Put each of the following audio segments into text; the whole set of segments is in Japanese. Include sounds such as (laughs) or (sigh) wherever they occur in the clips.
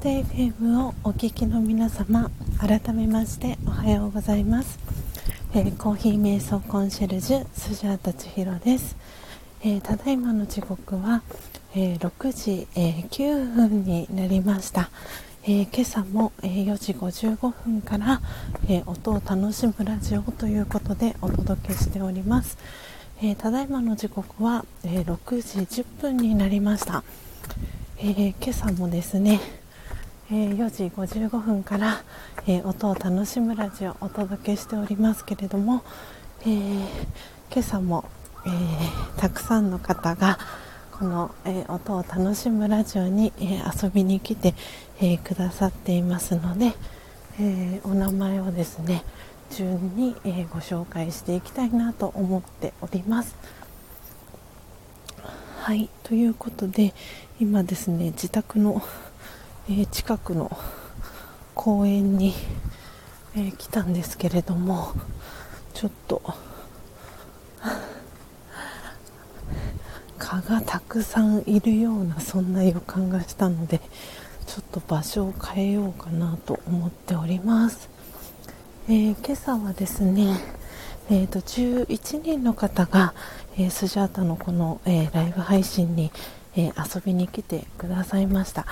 タ FM をお聞きの皆様改めましておはようございます、えー、コーヒー瞑想コンシェルジュスジャータ千尋です、えー、ただいまの時刻は、えー、6時、え9分になりました、え今朝も、え4時55分から、え音を楽しむラジオということでお届けしております、えただいまの時刻は、え6時10分になりました。えー、今朝もですね、えー、4時55分から、えー、音を楽しむラジオをお届けしておりますけれども、え今朝も、えたくさんの方がこの、え音を楽しむラジオに、え遊びに来て、えくださっていますので、えお名前をですね順に、えご紹介していきたいなと思っております。はいということで今ですね自宅の、え、近くの公園に、え、来たんですけれどもちょっと (laughs) 蚊がたくさんいるようなそんな予感がしたのでちょっと場所を変えようかなと思っております、えー、今朝はですねえーと、11人の方が、えー、スジャータのこの、えー、ライブ配信に、え、遊びに来てくださいました。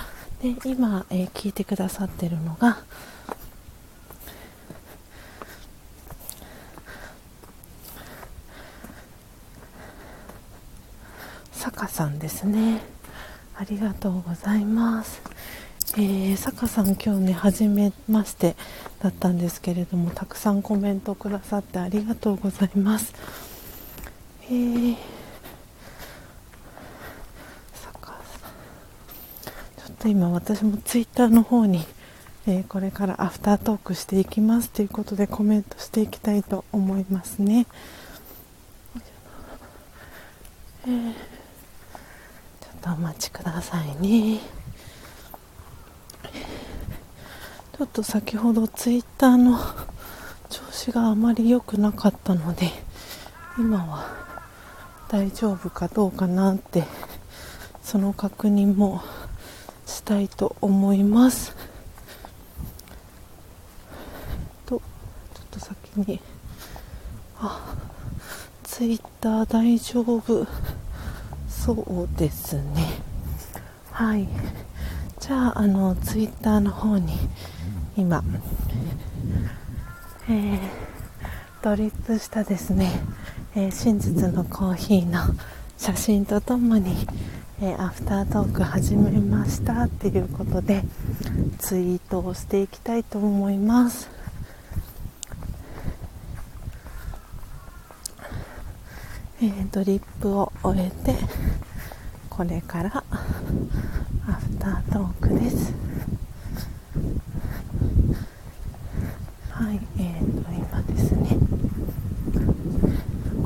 で今、え聞いてくださってるのが坂さんですね。ありがとうございます。えー、坂さん今日ね初めましてだったんですけれどもたくさんコメントくださってありがとうございます。えー、坂さんちょっと今私もツイッターの方に、えー、これからアフタートークしていきますということでコメントしていきたいと思いますね。えー、ちょっとお待ちくださいね。ちょっと先ほどツイッターの調子があまり良くなかったので今は大丈夫かどうかなってその確認もしたいと思います。とちょっと先に。あツイッター大丈夫。そうですね。はい。じゃああのツイッターの方に今、えー、ドリップしたですね、えー、真実のコーヒーの写真とともに、えー、アフタートーク始めましたっていうことでツイートをしていきたいと思います。えー、ドリップを終えてこれからアフタートークです。はいえーと今ですね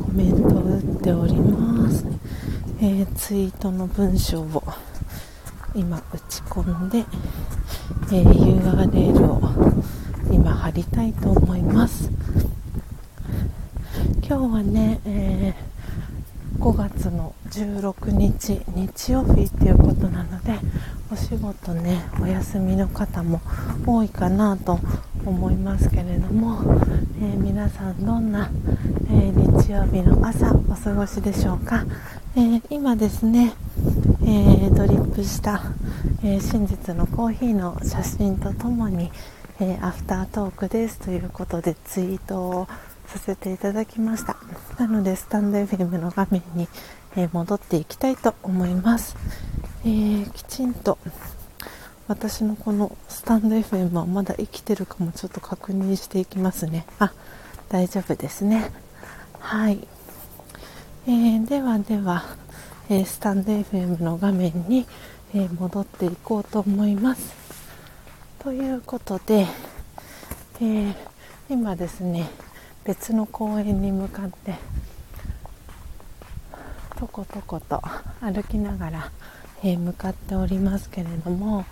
コメントを打っております、えー、ツイートの文章を今打ち込んで、えー、URL を今貼りたいと思います。今日はね、えー、5月の16日日曜日っていうことなのでお仕事ねお休みの方も多いかなと思いますけれども、えー、皆さんどんな、えー、日曜日の朝お過ごしでしょうか、えー、今ですね、えドリップした、え真実のコーヒーの写真とともに、えアフタートークですということでツイートをさせていただきました。なのでスタンド FM の画面に、え戻っていきたいと思います、えきちんと私のこのスタンド FM はまだ生きてるかもちょっと確認していきますね。あ大丈夫ですね。はい、えー、ではでは、えー、スタンド FM の画面に、えー、戻っていこうと思います。ということで、え今ですね別の公園に向かってとことこと歩きながら、え向かっておりますけれども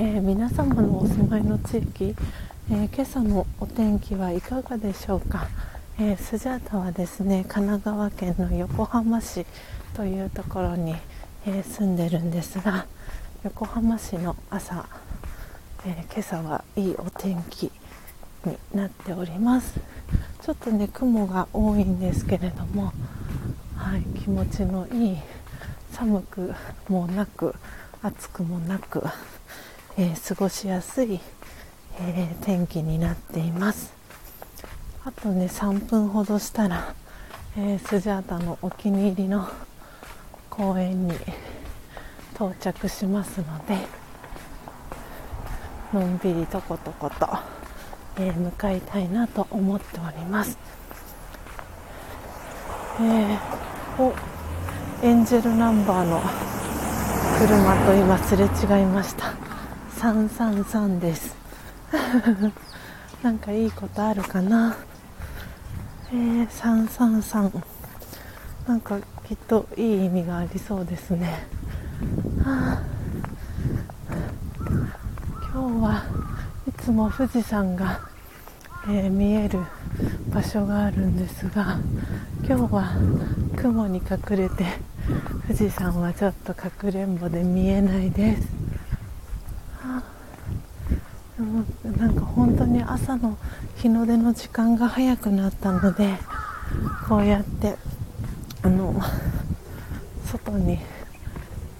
えー、皆様のお住まいの地域、えー、今朝のお天気はいかがでしょうか、えー、スジャータはですね神奈川県の横浜市というところに、え住んでるんですが、横浜市の朝、えー、今朝はいいお天気になっております。ちょっとね雲が多いんですけれども、はい、気持ちのいい寒くもなく暑くもなく、えー、過ごしやすい、えー、天気になっています。あとね3分ほどしたら、えー、スジャータのお気に入りの公園に到着しますのでのんびりとことこと、えー、向かいたいなと思っております、えー、おエンジェルナンバーの車と今すれ違いました。333です。(laughs) なんかいいことあるかな？えー、333なんかきっといい意味がありそうですね、はあ、今日はつも富士山が、えー、見える場所があるんですが今日は雲に隠れて富士山はちょっとかくれんぼで見えないです、はあなんか本当に朝の日の出の時間が早くなったのでこうやってあの外に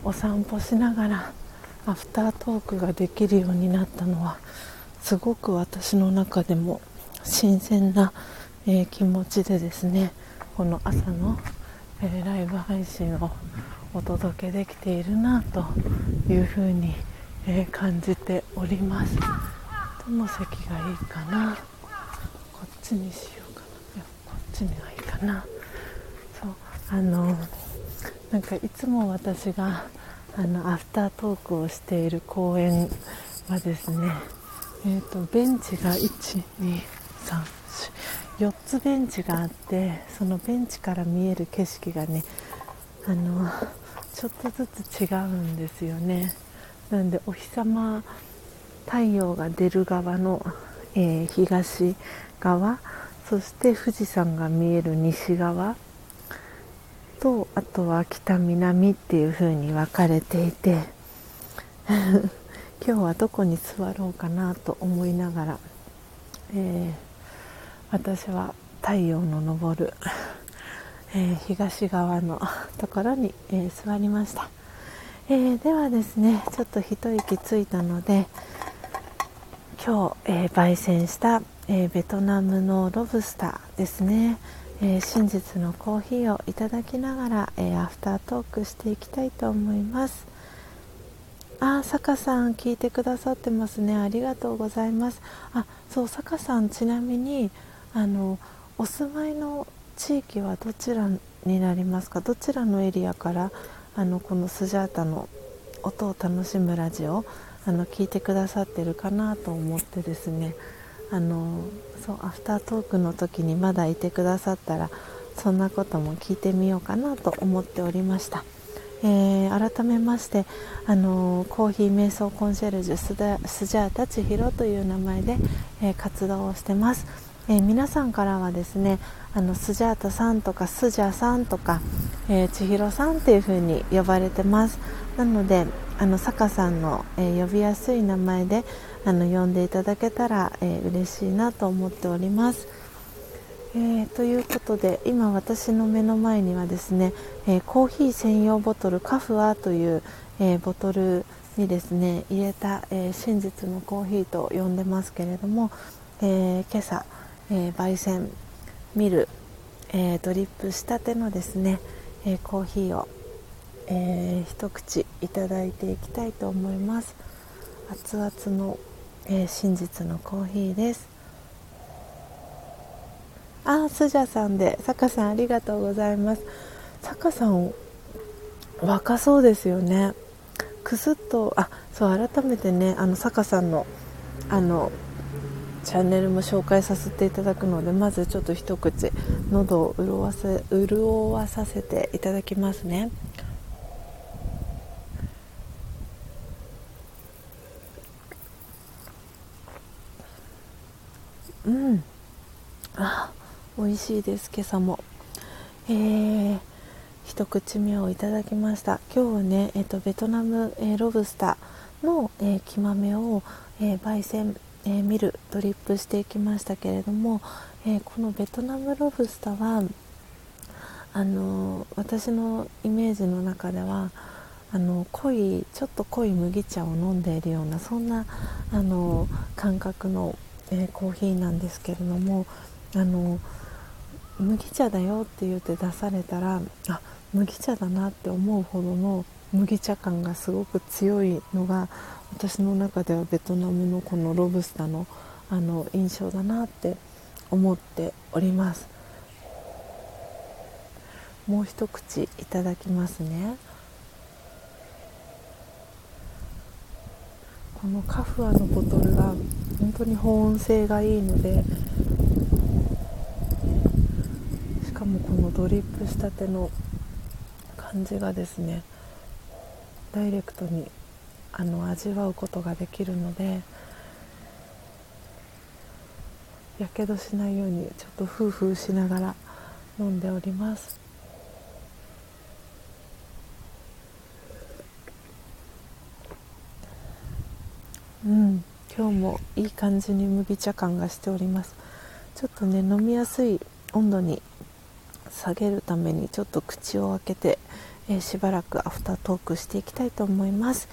お散歩しながらアフタートークができるようになったのはすごく私の中でも新鮮な、えー、気持ちでですねこの朝の、えー、ライブ配信をお届けできているなというふうにえー、感じております。どの席がいいかな？こっちにしようかな。いやこっちにがいいかな。そうあのなんかいつも私があのアフタートークをしている公園はですねえーと、ベンチが12344つベンチがあってそのベンチから見える景色がねあのちょっとずつ違うんですよね。なんでお日様太陽が出る側の、えー、東側そして富士山が見える西側とあとは北南っていう風に分かれていて。今日はどこに座ろうかなと思いながら、えー、私は太陽の昇る、(laughs) えー、東側のところに、え座りました。えー、ではですねちょっと一息ついたので今日、え、焙煎した、え、ベトナムのロブスターですね、え真実のコーヒーをいただきながら、えアフタートークしていきたいと思いますあ坂さん聞いてくださってますね。ありがとうございます。あそう坂さんちなみにあのお住まいの地域はどちらになりますか？どちらのエリアからあのこのスジャータの音を楽しむラジオあの聞いてくださってるかなと思ってですね。あのそうアフタートークの時にまだいてくださったらそんなことも聞いてみようかなと思っておりました、えー、改めましてあのコーヒー瞑想コンシェルジュスジャータ千尋という名前で、えー、活動をしてます。え、皆さんからはですねあのスジャータさんとかスジャさんとか、えー、千尋さんっていう風に呼ばれてます。なのであの坂さんの、え、呼びやすい名前であの呼んでいただけたら、えー、嬉しいなと思っております、えー、ということで今私の目の前にはですね、えコーヒー専用ボトルカフアという、えボトルにですね入れた、え真実のコーヒーと呼んでますけれども、え今朝えー、焙煎ミル、えー、ドリップしたてのですね、えー、コーヒーを、え一口いただいていきたいと思います。熱々の、え真実のコーヒーです。あスジャさんで。坂さんありがとうございます。坂さん若そうですよね。くすっとあそう改めてねあの坂さんのあのチャンネルも紹介させていただくのでまずちょっと一口喉を潤わせ潤わさせていただきますね。うん。あ美味しいです今朝も。えー、一口目をいただきました。今日はね、えーと、ベトナム、えー、ロブスターの、えー、木豆を、えー、焙煎、えー、ミルドリップしていきましたけれども、えこのベトナムロブスターはあの私のイメージの中ではあの濃いちょっと濃い麦茶を飲んでいるようなそんなあの感覚の、えー、コーヒーなんですけれどもあの麦茶だよって言って出されたらあ麦茶だなって思うほどの麦茶感がすごく強いのが私の中ではベトナムのこのロブスターのあの印象だなって思っております。もう一口いただきますね。このカフアのボトルが本当に保温性がいいのでかもこのドリップしたての感じがですねダイレクトにあの味わうことができるのでやけどしないようにちょっとフーフーしながら飲んでおります。うん今日もいい感じに麦茶感がしております。ちょっとね飲みやすい温度に下げるためにちょっと口を開けて、えー、しばらくアフタートークしていきたいと思います、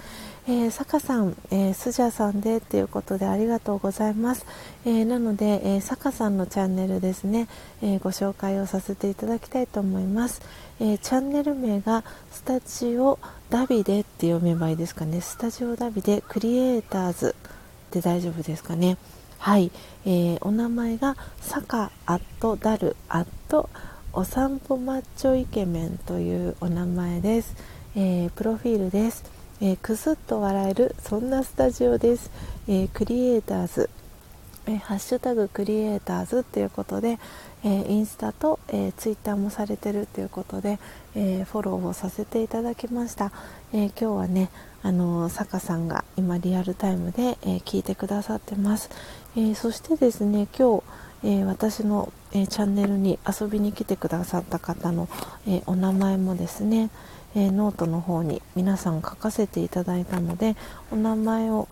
えー、坂さん、えー、スジャさんでということでありがとうございます、えー、なので、えー、坂さんのチャンネルですね、えご紹介をさせていただきたいと思います、えチャンネル名がスタジオダビデって読めばいいですかね。スタジオダビデクリエイターズで大丈夫ですかね。はい、えお名前が坂アットダルアットお散歩マッチョイケメンというお名前です、えプロフィールです。えー、くすっと笑えるそんなスタジオです、えー、クリエイターズ、えー、ハッシュタグクリエイターズということで、えインスタと、えツイッターもされてるということで、えフォローをさせていただきました、え今日はねあの坂さんが今リアルタイムで、え聞いてくださってます、えそしてですね今日えー、私の、えー、チャンネルに遊びに来てくださった方の、えー、お名前もですね、えノートの方に皆さん書かせていただいたのでお名前を、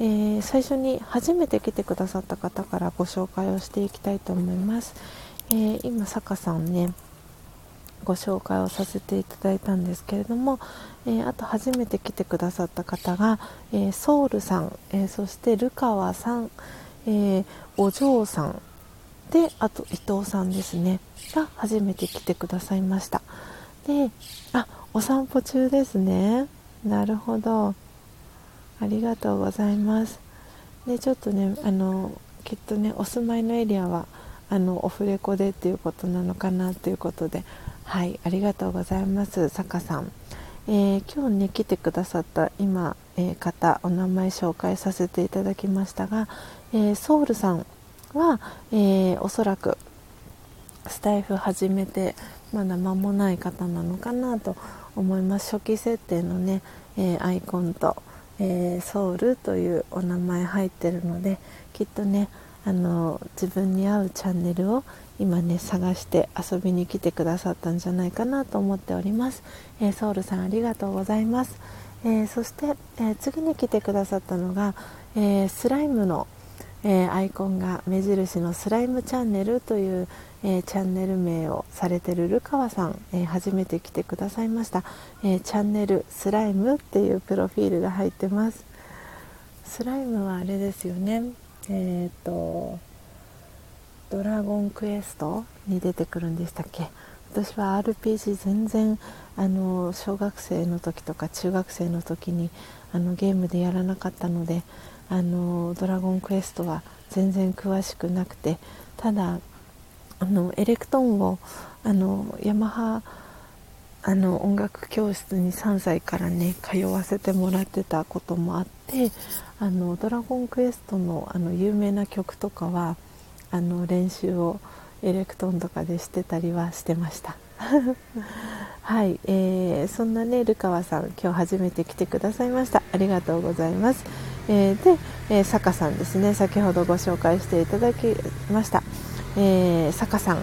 え、最初に初めて来てくださった方からご紹介をしていきたいと思います、えー、今坂さんねご紹介をさせていただいたんですけれども、えー、あと初めて来てくださった方が、えソウルさん、えそしてルカワさん、えお嬢さんであと伊藤さんですね。が初めて来てくださいました。であお散歩中ですね。なるほど。ありがとうございます。でちょっとねあのきっとねお住まいのエリアはあのオフレコでっていうことなのかなということで。はいありがとうございます坂さん、えー、今日ね来てくださった今、えー、方お名前紹介させていただきましたが、えー、ソウルさん。は、えー、おそらくスタイフ始めてまだ間もない方なのかなと思います。初期設定のね、えー、アイコンと、えー、ソウルというお名前入ってるのできっとねあの自分に合うチャンネルを今ね探して遊びに来てくださったんじゃないかなと思っております、えー、ソウルさんありがとうございます、えそして、え次に来てくださったのが、えスライムの、えアイコンが目印のスライムチャンネルという、えー、チャンネル名をされてるルカワさん、えー、初めて来てくださいました、え、チャンネルスライムっていうプロフィールが入ってます。スライムはあれですよね。えっ、とドラゴンクエストに出てくるんでしたっけ？私は RPG 全然あの小学生の時とか中学生の時にあのゲームでやらなかったのであのドラゴンクエストは全然詳しくなくてただあのエレクトーンをあのヤマハあの音楽教室に3歳からね通わせてもらってたこともあってあのドラゴンクエストのあの有名な曲とかはあの練習をエレクトーンとかでしてたりはしてました。(laughs) はい、えー、そんなねルカワさん今日初めて来てくださいました。ありがとうございます、えー、で、えー、坂さんですね。先ほどご紹介していただきました。えー、坂さん、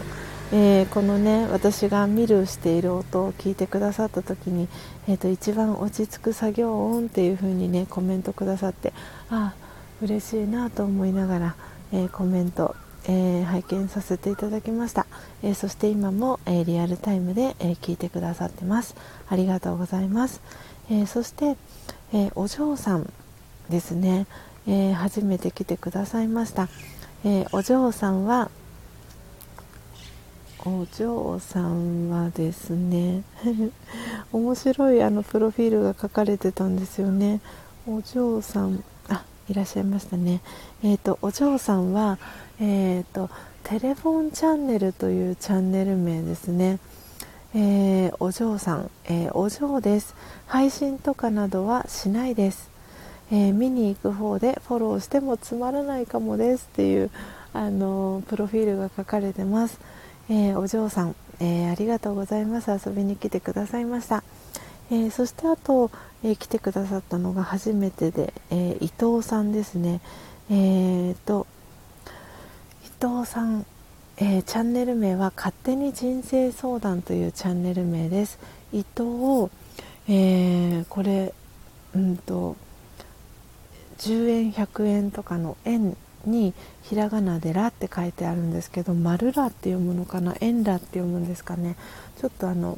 えー、このね私が見るしている音を聞いてくださった時に、えーと、一番落ち着く作業音っていう風にねコメントくださってあ嬉しいなと思いながら、え、コメント、えー、拝見させていただきました、えそして今も、えリアルタイムで、え聞いてくださってます。ありがとうございます、えそして、えお嬢さん。ですね、え初めて来てくださいました、えお嬢さんはお嬢さんはですね (laughs) 面白いあのプロフィールが書かれてたんですよね。お嬢さんあいらっしゃいましたね。えっ、ー、とお嬢さんはえっ、ー、とテレフォンチャンネルというチャンネル名ですね。えー、お嬢さん、えお嬢です。配信とかなどはしないです、え見に行く方でフォローしてもつまらないかもですっていうあのプロフィールが書かれてます。えー、お嬢さん、えー、ありがとうございます。遊びに来てくださいました、えー、そしてあと、え来てくださったのが初めてで、え伊藤さんですね。えーと伊藤さん、えチャンネル名は勝手に人生相談というチャンネル名です。伊藤、えーこれうんと10円100円とかの円にひらがなで「ら」って書いてあるんですけど「丸ら」って読むのかな「円ら」って読むんですかね？ちょっとあの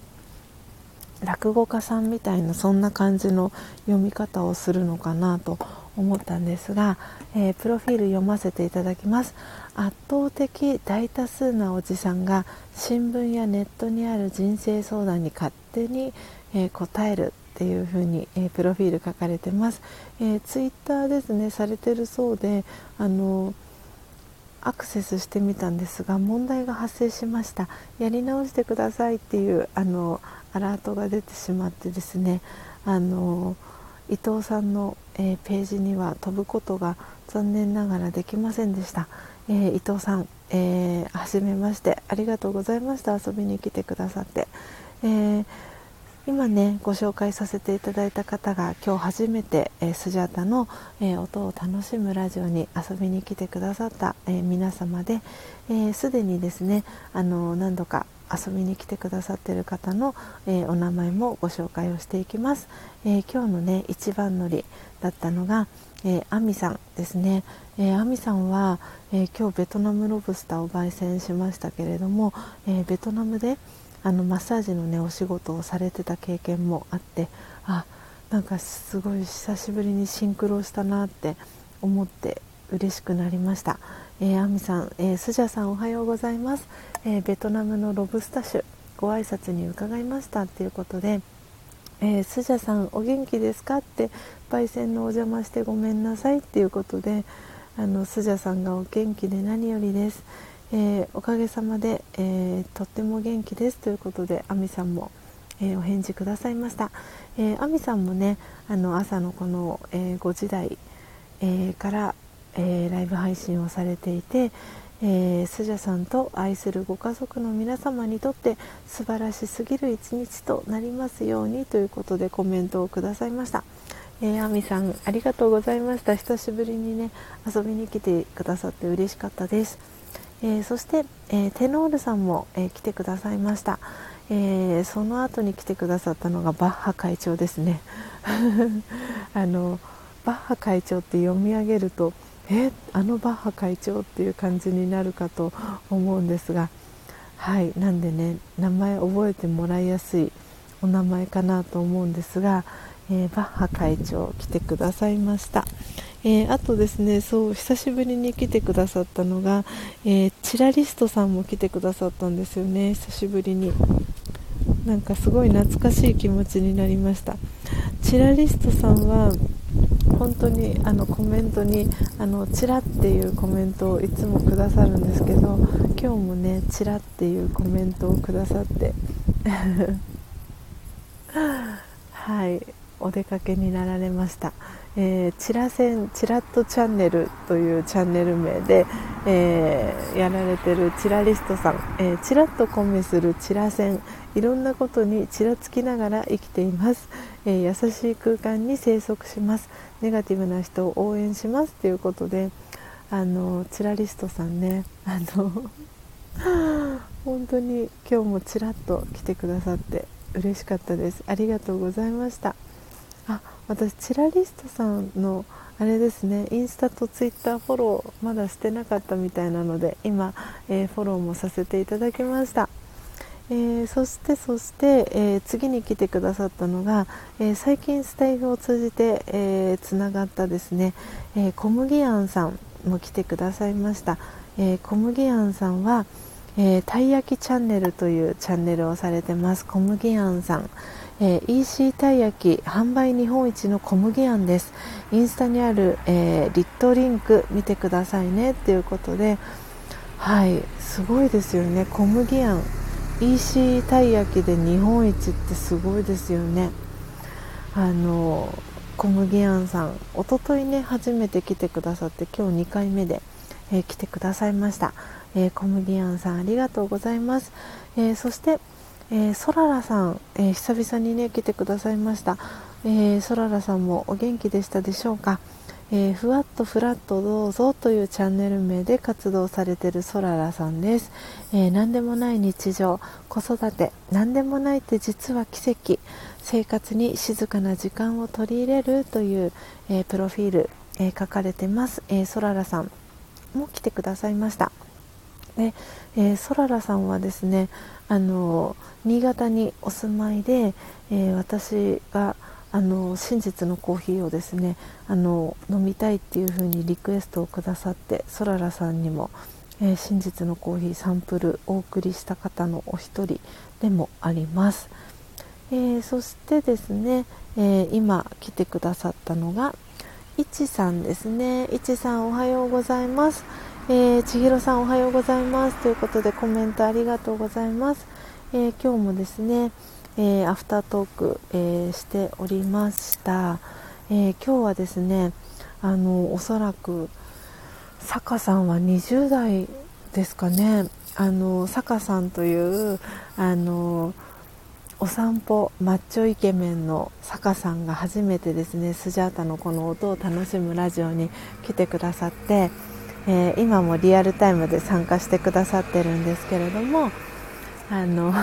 落語家さんみたいなそんな感じの読み方をするのかなと思ったんですが、えー、プロフィール読ませていただきます。圧倒的大多数なおじさんが新聞やネットにある人生相談に勝手に、えー、答えるっていうふうに、えー、プロフィール書かれてます、えー、ツイッターですねされてるそうであのアクセスしてみたんですが問題が発生しました。やり直してくださいっていうあのアラートが出てしまってですねあの伊藤さんの、えー、ページには飛ぶことが残念ながらできませんでした、えー、伊藤さん、えー、はじめましてありがとうございました。遊びに来てくださって、えー今ねご紹介させていただいた方が今日初めて、えー、スジャータの、えー、音を楽しむラジオに遊びに来てくださった、えー、皆様ですで、にですねあの何度か遊びに来てくださっている方の、えお名前もご紹介をしていきます、え今日のね一番乗りだったのが、えー、アミさんですね、えー、アミさんは、え今日ベトナムロブスターを焙煎しましたけれども、えベトナムであのマッサージのねお仕事をされてた経験もあってあなんかすごい久しぶりにシンクロしたなって思って嬉しくなりました、えー、アミさん、えー、スジャさんおはようございます、えー、ベトナムのロブスタッシュご挨拶に伺いましたっていうことでえー、スジャさんお元気ですかって焙煎のお邪魔してごめんなさいっていうことであのスジャさんがお元気で何よりです、えー、おかげさまで、えー、とっても元気です。ということで亜美さんも、えー、お返事くださいました、亜美さんもねあの朝のこの、え5時台、えから、えライブ配信をされていて、えスジャさんと愛するご家族の皆様にとって素晴らしすぎる一日となりますようにということでコメントをくださいました。えー、アさんありがとうございました。久しぶりにね遊びに来てくださって嬉しかったです。えー、そして、えー、テノールさんも、えー、来てくださいました、えその後に来てくださったのがバッハ会長ですね。(laughs) あのバッハ会長って読み上げるとえあのバッハ会長っていう感じになるかと思うんですがはいなんでね名前覚えてもらいやすいお名前かなと思うんですが、えバッハ会長来てくださいました、えー、あとですねそう久しぶりに来てくださったのが、えー、チラリストさんも来てくださったんですよね久しぶりに。なんかすごい懐かしい気持ちになりました。チラリストさんは本当にあのコメントにあのチラっていうコメントをいつもくださるんですけど今日もねチラっていうコメントをくださって。(laughs) はいお出かけになられました。えー、チラセンチラットチャンネルというチャンネル名で、えー、やられてるチラリストさん、えー、チラッとコメするチラセン。いろんなことにちらつきながら生きています、え優しい空間に生息します。ネガティブな人を応援します。ということであのチラリストさんね。あの (laughs) 本当に今日もちらっと来てくださって嬉しかったです。ありがとうございました。私チラリストさんのあれですねインスタとツイッターフォローまだしてなかったみたいなので今、えー、フォローもさせていただきました、えー、そしてそして、えー、次に来てくださったのが、え最近スタイフを通じてつな、えー、がったですね、え小麦あんさんも来てくださいました、え小麦あんさんは、えたい焼きチャンネルというチャンネルをされてます。小麦あんさん。えー、EC たい焼き販売日本一の小麦あんです。インスタにある、えー、リットリンク見てくださいね。っていうことで。はい。すごいですよね。小麦あん EC たい焼きで日本一ってすごいですよね。あの小麦あんさん。おとといね初めて来てくださって今日2回目で、えー、来てくださいました、え小麦あんさんありがとうございます、えそしてえー、ソララさん、えー、久々にね来てくださいました、えー、ソララさんもお元気でしたでしょうか、えー、ふわっとフラットどうぞというチャンネル名で活動されているソララさんです、えー、何でもない日常子育て何でもないって実は奇跡。生活に静かな時間を取り入れるという、えプロフィール、え書かれてます、えソララさんも来てくださいました。で、えー、ソララさんはですねあの新潟にお住まいで、えー、私があの真実のコーヒーをですねあの飲みたいっていう風にリクエストをくださってソララさんにも、えー、真実のコーヒーサンプルをお送りした方のお一人でもあります、えー、そしてですね、え今来てくださったのがいちさんですね。いちさんおはようございます。えー、千尋さんおはようございます。ということでコメントありがとうございます、えー、今日もですね、えー、アフタートーク、えしておりました、え今日はですねあのおそらく坂さんは20代ですかね。あの坂さんというあのお散歩マッチョイケメンの坂さんが初めてですねスジャータのこの音を楽しむラジオに来てくださってえー、今もリアルタイムで参加してくださってるんですけれどもあの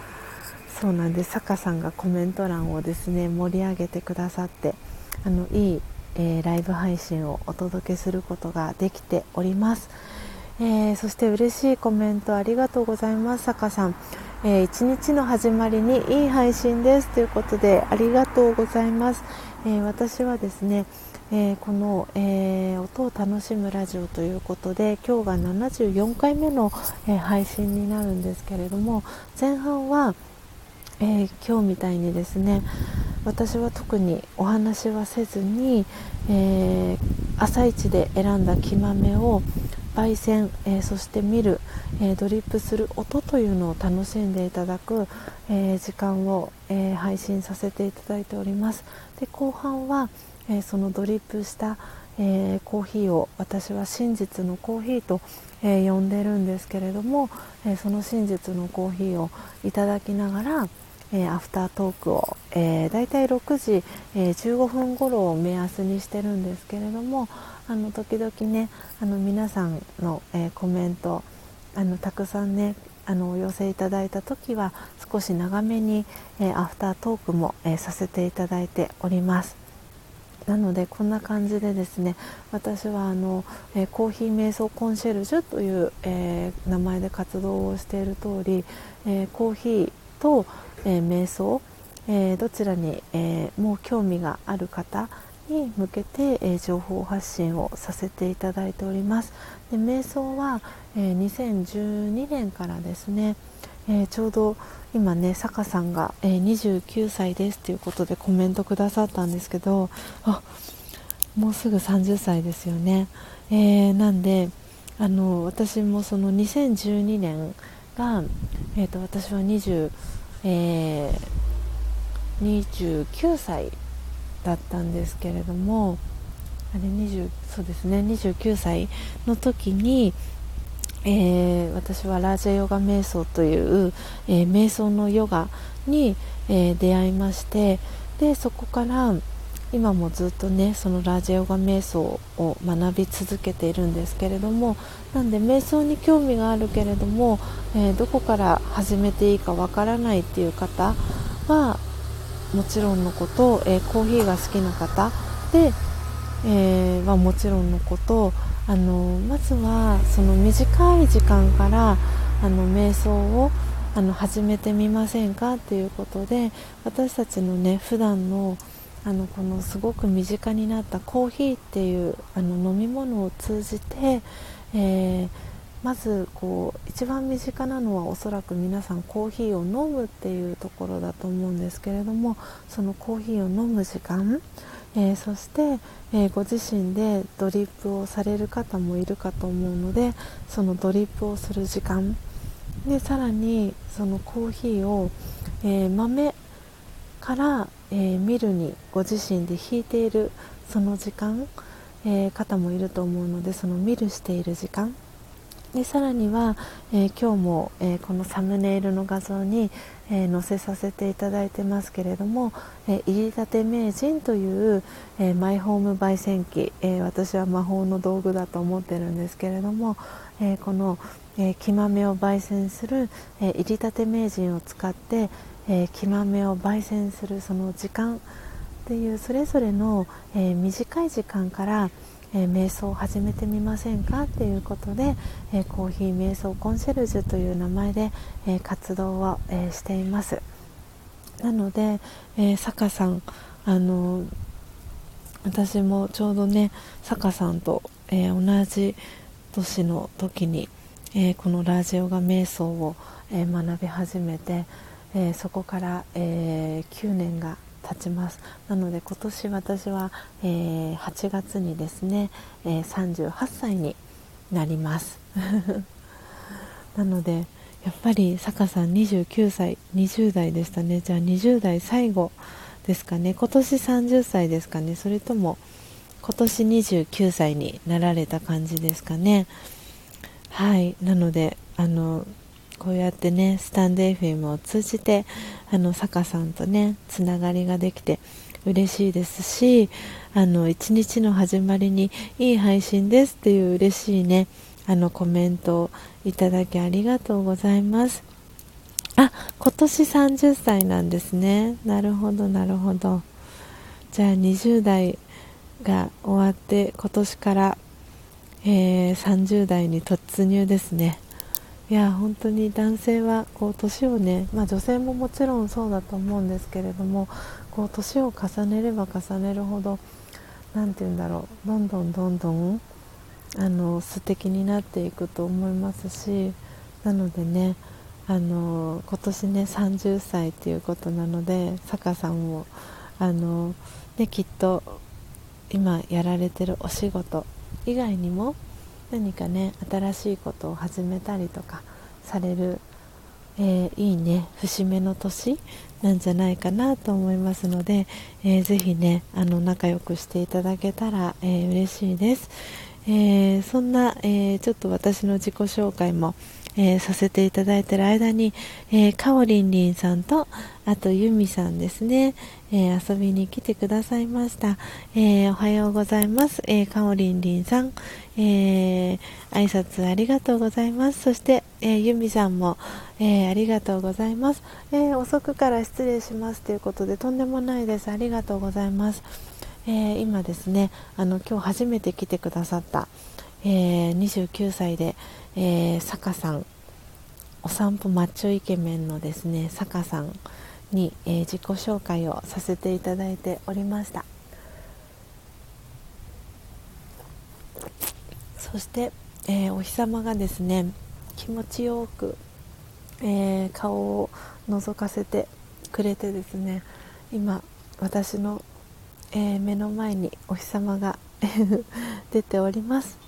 (laughs) そうなんです。坂さんがコメント欄をですね盛り上げてくださってあのいい、えー、ライブ配信をお届けすることができております、えー、そして嬉しいコメントありがとうございます。坂さん、えー、一日の始まりにいい配信ですということでありがとうございます、え私はですねえー、この、えー、音を楽しむラジオということで今日が74回目の、えー、配信になるんですけれども前半は、え今日みたいにですね私は特にお話はせずに、え朝一で選んだ木豆を焙煎、えそして見る、えドリップする音というのを楽しんでいただく、え時間を、え配信させていただいております。で後半はえー、そのドリップした、えー、コーヒーを私は真実のコーヒーと、え、呼んでるんですけれども、えその真実のコーヒーをいただきながら、えアフタートークを、えー、だいたい6時、え15分頃を目安にしてるんですけれどもあの時々ねあの皆さんの、えコメントあのたくさんねあのお寄せいただいた時は少し長めに、えアフタートークも、えさせていただいております。なのでこんな感じでですね私はあの、えー、コーヒー瞑想コンシェルジュという、えー、名前で活動をしている通り、えー、コーヒーと、え瞑想、えどちらに、えもう興味がある方に向けて、え情報発信をさせていただいております。で瞑想は、え2012年からですね、えちょうど今ね坂さんが、えー、29歳ですということでコメントくださったんですけどあもうすぐ30歳ですよね、えー、なんであの私もその2012年が、えーと、私は20、えー、29歳だったんですけれどもあれ20そうですね29歳の時に、えー、私はラージャヨガ瞑想という、えー、瞑想のヨガに、えー、出会いましてでそこから、今もずっとねそのラジオガ瞑想を学び続けているんですけれどもなんで瞑想に興味があるけれども、え、どこから始めていいかわからないっていう方はもちろんのこと、え、コーヒーが好きな方で、えー、はもちろんのことあのまずはその短い時間からあの瞑想をあの始めてみませんかっていうことで私たちのね普段のあのこのすごく身近になったコーヒーっていうあの飲み物を通じて、えー、まずこう一番身近なのはおそらく皆さんコーヒーを飲むっていうところだと思うんですけれどもそのコーヒーを飲む時間、えー、そして、えー、ご自身でドリップをされる方もいるかと思うのでそのドリップをする時間。でさらにそのコーヒーを、えー、豆から、えー、ミルにご自身で引いているその時間、え、方もいると思うのでそのミルしている時間。でさらには、えー、今日も、えー、このサムネイルの画像に、えー、載せさせていただいてますけれども、え入り立て名人という、えマイホーム焙煎機、え私は魔法の道具だと思ってるんですけれども、えこの、え木豆を焙煎する、え入り立て名人を使って、え木豆を焙煎するその時間っていうそれぞれの、え短い時間からえー、瞑想を始めてみませんか？っていうことで、えー、コーヒー瞑想コンシェルジュという名前で、えー、活動を、えしています。なので、え坂さんあの私もちょうどね坂さんと、え同じ年の時に、えこのラジオが瞑想を、え学び始めて、えそこから、え9年が経ちます。なので今年私は、えー、8月にですね、えー、38歳になります。(laughs) なのでやっぱり坂さん29歳20代でしたね。じゃあ20代最後ですかね。今年30歳ですかね。それとも今年29歳になられた感じですかね。はい。なのであのこうやってねスタンド FM を通じてあの坂さんとねつながりができて嬉しいですしあの一日の始まりにいい配信ですっていう嬉しいねあのコメントをいただきありがとうございます。あ今年30歳なんですね。なるほどなるほど。じゃあ20代が終わって今年から、えー、30代に突入ですね。いや本当に男性はこう年をね、まあ、女性ももちろんそうだと思うんですけれどもこう年を重ねれば重ねるほど何て言うんだろうどんどんどんどんあの素敵になっていくと思いますしなのでねあの今年ね30歳ということなので坂さんもあの、ね、きっと今やられてるお仕事以外にも何かね新しいことを始めたりとかされる、えー、いいね節目の年なんじゃないかなと思いますので、えー、ぜひねあの仲良くしていただけたら、えー、嬉しいです、えー、そんな、えちょっと私の自己紹介もえー、させていただいている間に、えー、かおりんりんさんとあとゆみさんですね、えー、遊びに来てくださいました、えおはようございます、えかおりんりんさん、え挨拶ありがとうございます。そして、えゆみさんも、えありがとうございます、え遅くから失礼しますということでとんでもないです。ありがとうございます。え今ですねあの今日初めて来てくださった、えー、29歳で、えー、坂さん。お散歩マッチョイケメンのですね坂さんに、えー、自己紹介をさせていただいておりました。そして、えー、お日様がですね気持ちよく、えー、顔を覗かせてくれてですね今私の、え目の前にお日様が (laughs) 出ております。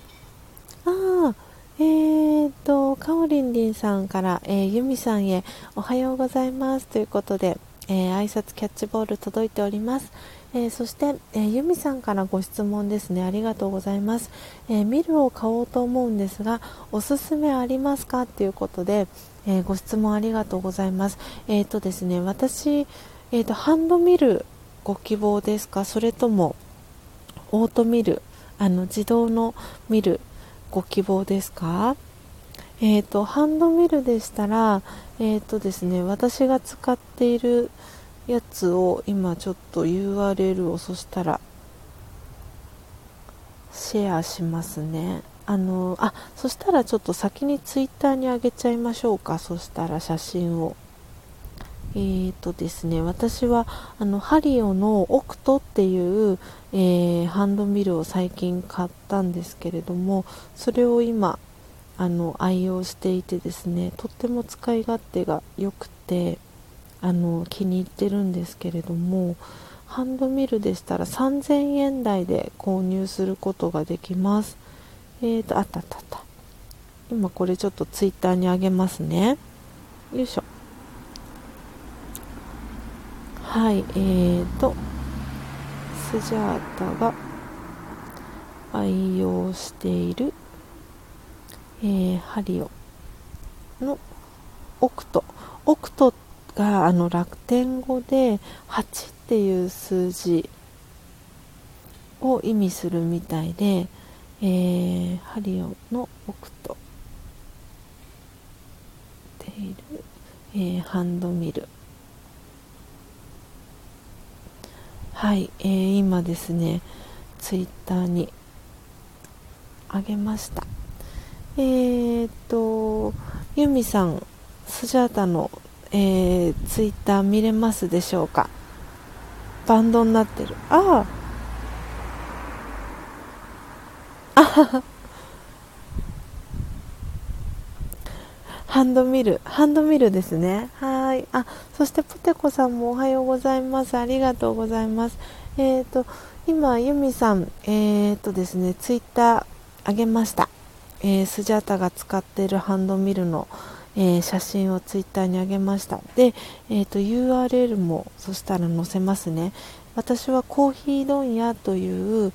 ああえーと、かおりんりんさんから、えー、ゆみさんへおはようございますということで、えー、挨拶キャッチボール届いております。えー、そして、えー、ゆみさんからご質問ですね。ありがとうございます。えー、ミルを買おうと思うんですが、おすすめありますかということで、えご質問ありがとうございます。えっ、とですね、私、えっ、と、ハンドミルご希望ですか？それともオートミルあの自動のミルご希望ですか？えーと、ハンドミルでしたら、えーとですね、私が使っているやつを今ちょっと URL をそしたらシェアしますね。あのあそしたらちょっと先にツイッターにあげちゃいましょうか。そしたら写真を。えーとですね私はあのハリオのオクトっていう、えー、ハンドミルを最近買ったんですけれどもそれを今あの愛用していてですねとっても使い勝手が良くてあの気に入ってるんですけれどもハンドミルでしたら3000円台で購入することができます。えーとあったあったあった。今これちょっとツイッターにあげますね。よいしょ。はいえーとスジャータが愛用している、えー、ハリオのオクトオクトがあの楽天語で8っていう数字を意味するみたいで、えー、ハリオのオクトテイル、えー、ハンドミル。はい、えー、今ですねツイッターにあげましたえー、っとユミさんスジャータの、えー、ツイッター見れますでしょうか？バンドになってるあああ (laughs) ハンドミル、ハンドミルですね。はい。いあ、そしてポテコさんもおはようございます。ありがとうございます。えっ、ー、と、今、ユミさん、えっ、ー、とですね、ツイッターあげました。えー、スジャータが使っているハンドミルの、えー、写真をツイッターにあげました。で、えっ、と、URL もそしたら載せますね。私はコーヒー問屋という、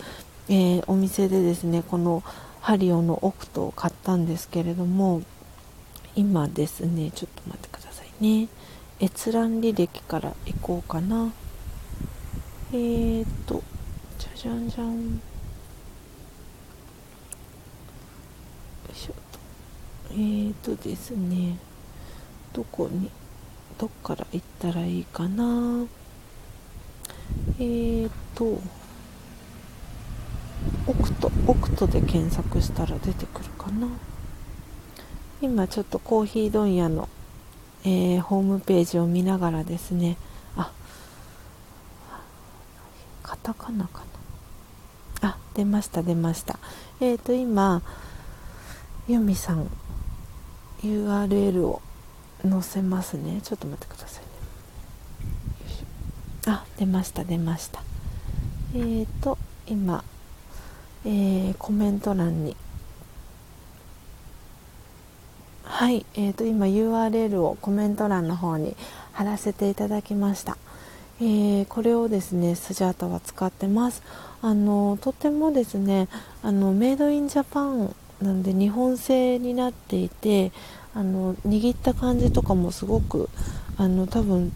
えお店でですね、このハリオのオクトを買ったんですけれども、今ですねちょっと待ってくださいね閲覧履歴からいこうかな。えーとじゃじゃんじゃん。よいしょと。えーとですねどこにどっから行ったらいいかな。えーとオクトオクトで検索したら出てくるかな。今ちょっとコーヒー問屋の、えー、ホームページを見ながらですね。あカタカナかな。あ出ました出ました。えっ、ー、と今ユミさん URL を載せますね。ちょっと待ってくださいね。あ出ました出ました。えっ、ー、と今、えー、コメント欄にはい、えーと、今 URL をコメント欄の方に貼らせていただきました、えー、これをですねスジャータは使ってます。あのとてもですねあのメイドインジャパンなんで日本製になっていてあの握った感じとかもすごくあの多分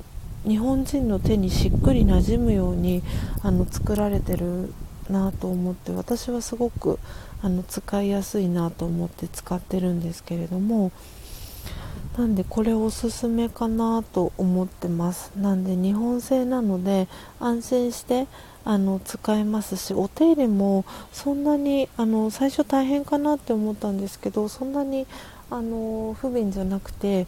日本人の手にしっくりなじむようにあの作られてるなと思って私はすごくあの使いやすいなと思って使ってるんですけれどもなんでこれおすすめかなと思ってます。なんで日本製なので安心してあの使えますしお手入れもそんなにあの最初大変かなって思ったんですけどそんなにあの不便じゃなくて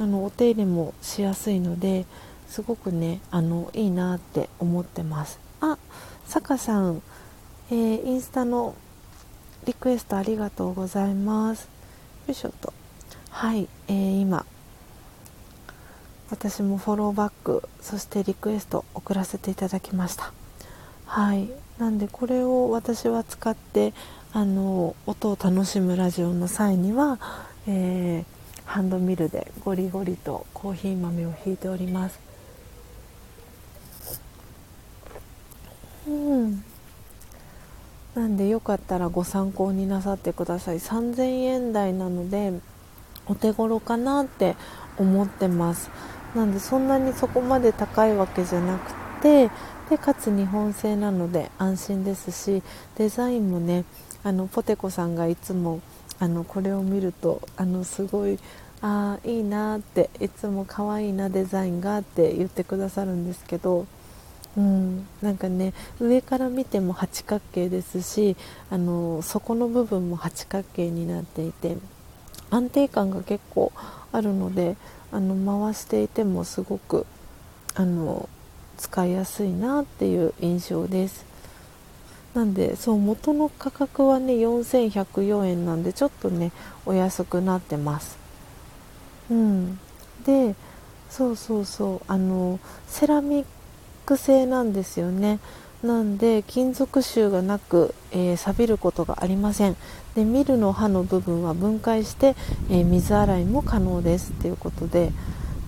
あのお手入れもしやすいのですごくねあのいいなって思ってます。あ坂さんえー、インスタのリクエストありがとうございます。よいしょと。はい、えー、今。私もフォローバックそしてリクエスト送らせていただきました。はいなんでこれを私は使ってあの音を楽しむラジオの際には、えー、ハンドミルでゴリゴリとコーヒー豆をひいております。うん。なんでよかったらご参考になさってください。3000円台なのでお手頃かなって思ってます。なんでそんなにそこまで高いわけじゃなくてでかつ日本製なので安心ですしデザインもねあのポテコさんがいつもあのこれを見るとあのすごいあいいなっていつも可愛いなデザインがって言ってくださるんですけど、うん、なんかね上から見ても八角形ですしあの底の部分も八角形になっていて安定感が結構あるのであの回していてもすごくあの使いやすいなっていう印象です。なんでそう元の価格はね4104円なんでちょっとねお安くなってます。うん。でそうそうそうあのセラミッ製なんですよね。なんで金属臭がなく、えー、錆びることがありません。でミルの刃の部分は分解して、えー、水洗いも可能です。っていうことで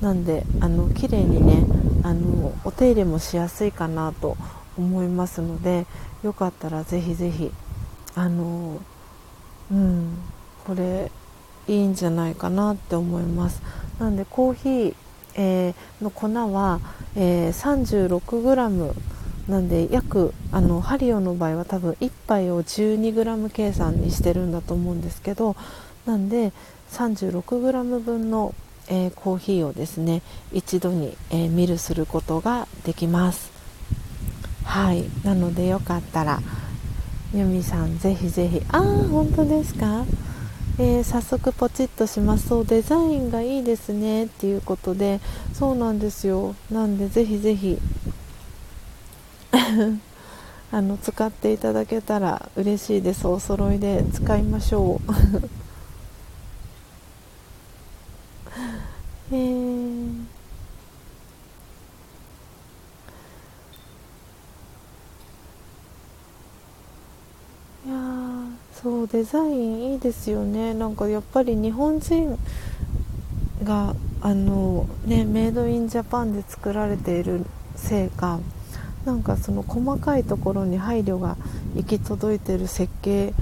なんであの綺麗にねあのお手入れもしやすいかなと思いますのでよかったらぜひぜひあのうんこれいいんじゃないかなって思います。なんでコーヒー、えー、の粉は、えー、36g なんで約あのハリオの場合は多分1杯を 12g 計算にしてるんだと思うんですけどなんで 36g 分の、えー、コーヒーをですね一度に、えー、ミルすることができます。はい。なのでよかったらユミさんぜひぜひ。ああ本当ですか？えー、早速ポチッとします。そうデザインがいいですねっていうことでそうなんですよ。なんでぜひぜひ。(laughs) あの使っていただけたら嬉しいです。お揃いで使いましょう。(laughs) えー、いやそうデザインいいですよね。なんかやっぱり日本人があのねメイドインジャパンで作られているせいかなんかその細かいところに配慮が行き届いてる設計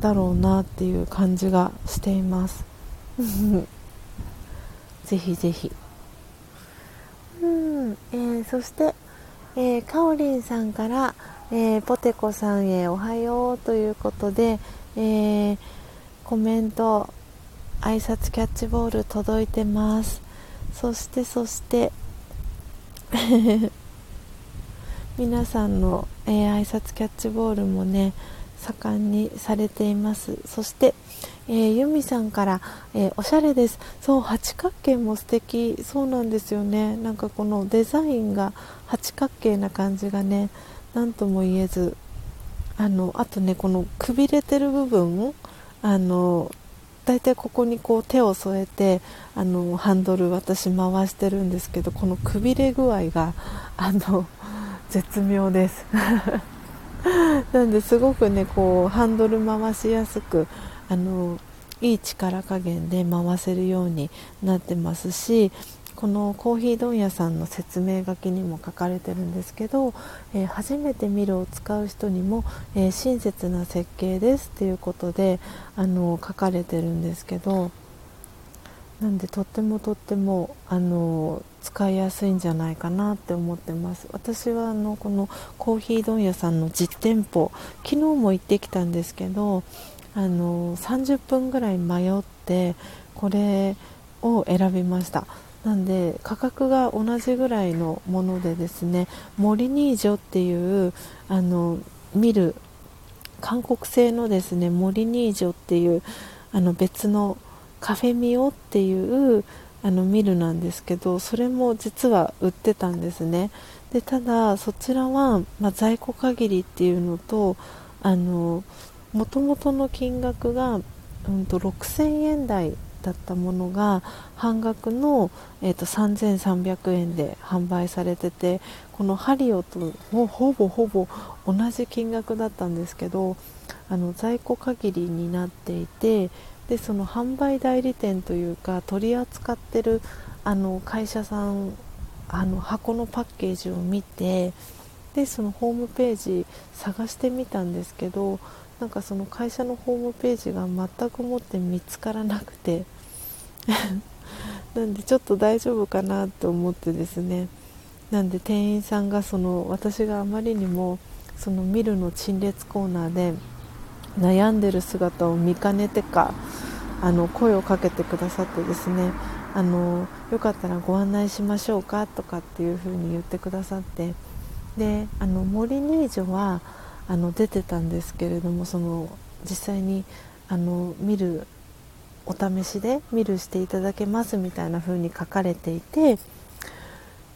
だろうなっていう感じがしています。(laughs) ぜひぜひ。うん、えー、そして、えー、かおりんさんから、えー、ポテコさんへおはようということで、えー、コメント挨拶キャッチボール届いてます。そしてそして (laughs) 皆さんの、えー、挨拶キャッチボールもね盛んにされています。そして、えー、ユミさんから、えー、おしゃれです。そう八角形も素敵。そうなんですよね。なんかこのデザインが八角形な感じがね何とも言えず。あのあとねこのくびれてる部分あの大体ここにこう手を添えてあのハンドル私回してるんですけどこのくびれ具合があの絶妙です。(laughs) なんですごくねこうハンドル回しやすくあのいい力加減で回せるようになってますしこのコーヒー問屋さんの説明書きにも書かれてるんですけど、えー、初めてミルを使う人にも、えー、親切な設計ですっていうことであの書かれてるんですけどなんでとってもとってもあの使いやすいんじゃないかなって思ってます。私はあのこのコーヒー問屋さんの実店舗昨日も行ってきたんですけどあの30分ぐらい迷ってこれを選びました。なんで価格が同じぐらいのものでですねモリニージョっていうあの見る韓国製のですねモリニージョっていうあの別のカフェミオっていうあのミルなんですけどそれも実は売ってたんですね。でただそちらは、まあ、在庫限りっていうのとあの元々の金額が、うんと、6000円台だったものが半額の、えーと、3300円で販売されててこのハリオともほぼほぼ同じ金額だったんですけどあの在庫限りになっていてでその販売代理店というか取り扱ってるあの会社さんあの箱のパッケージを見てでそのホームページ探してみたんですけどなんかその会社のホームページが全くもって見つからなくて。(laughs) なんでちょっと大丈夫かなと思ってですね。なんで店員さんがその私があまりにもそのミルの陳列コーナーで悩んでる姿を見かねてかあの声をかけてくださってですね。あのよかったらご案内しましょうかとかっていう風に言ってくださって。であの森ニージョはあの出てたんですけれどもその実際にあの見るお試しで見るしていただけますみたいな風に書かれていて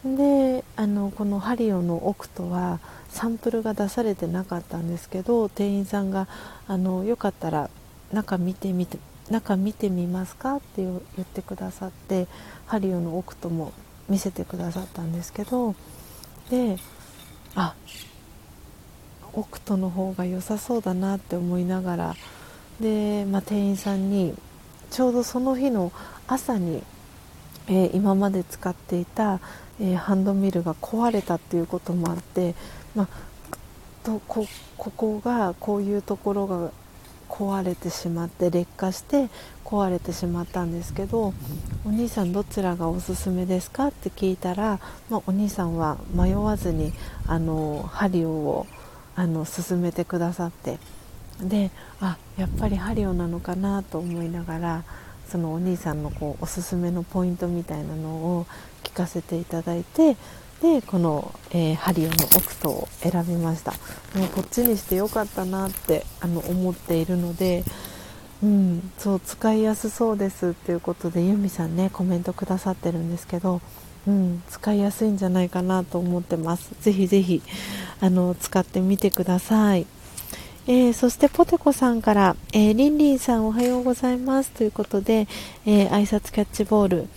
であのこのハリオのオクトはサンプルが出されてなかったんですけど店員さんがあのよかったら中見てみて中見てみますかって言ってくださってハリオのオクトも見せてくださったんですけどであオクトの方が良さそうだなって思いながら。で、まあ、店員さんにちょうどその日の朝に、えー、今まで使っていた、えー、ハンドミルが壊れたっていうこともあって、まあ、とこここがこういうところが壊れてしまって劣化して壊れてしまったんですけどお兄さんどちらがおすすめですかって聞いたら、まあ、お兄さんは迷わずにあのハリオをあの勧めてくださって。であやっぱりハリオなのかなと思いながらそのお兄さんのこうおすすめのポイントみたいなのを聞かせていただいてでこの、えー、ハリオのオクトを選びました。もうこっちにしてよかったなってあの思っているので、うん、そう使いやすそうですっていうことでユミさんねコメントくださってるんですけど、うん、使いやすいんじゃないかなと思ってます。ぜひぜひあの使ってみてください。えー、そしてポテコさんから、えー、リンリンさんおはようございます。ということで、えー、挨拶キャッチボール、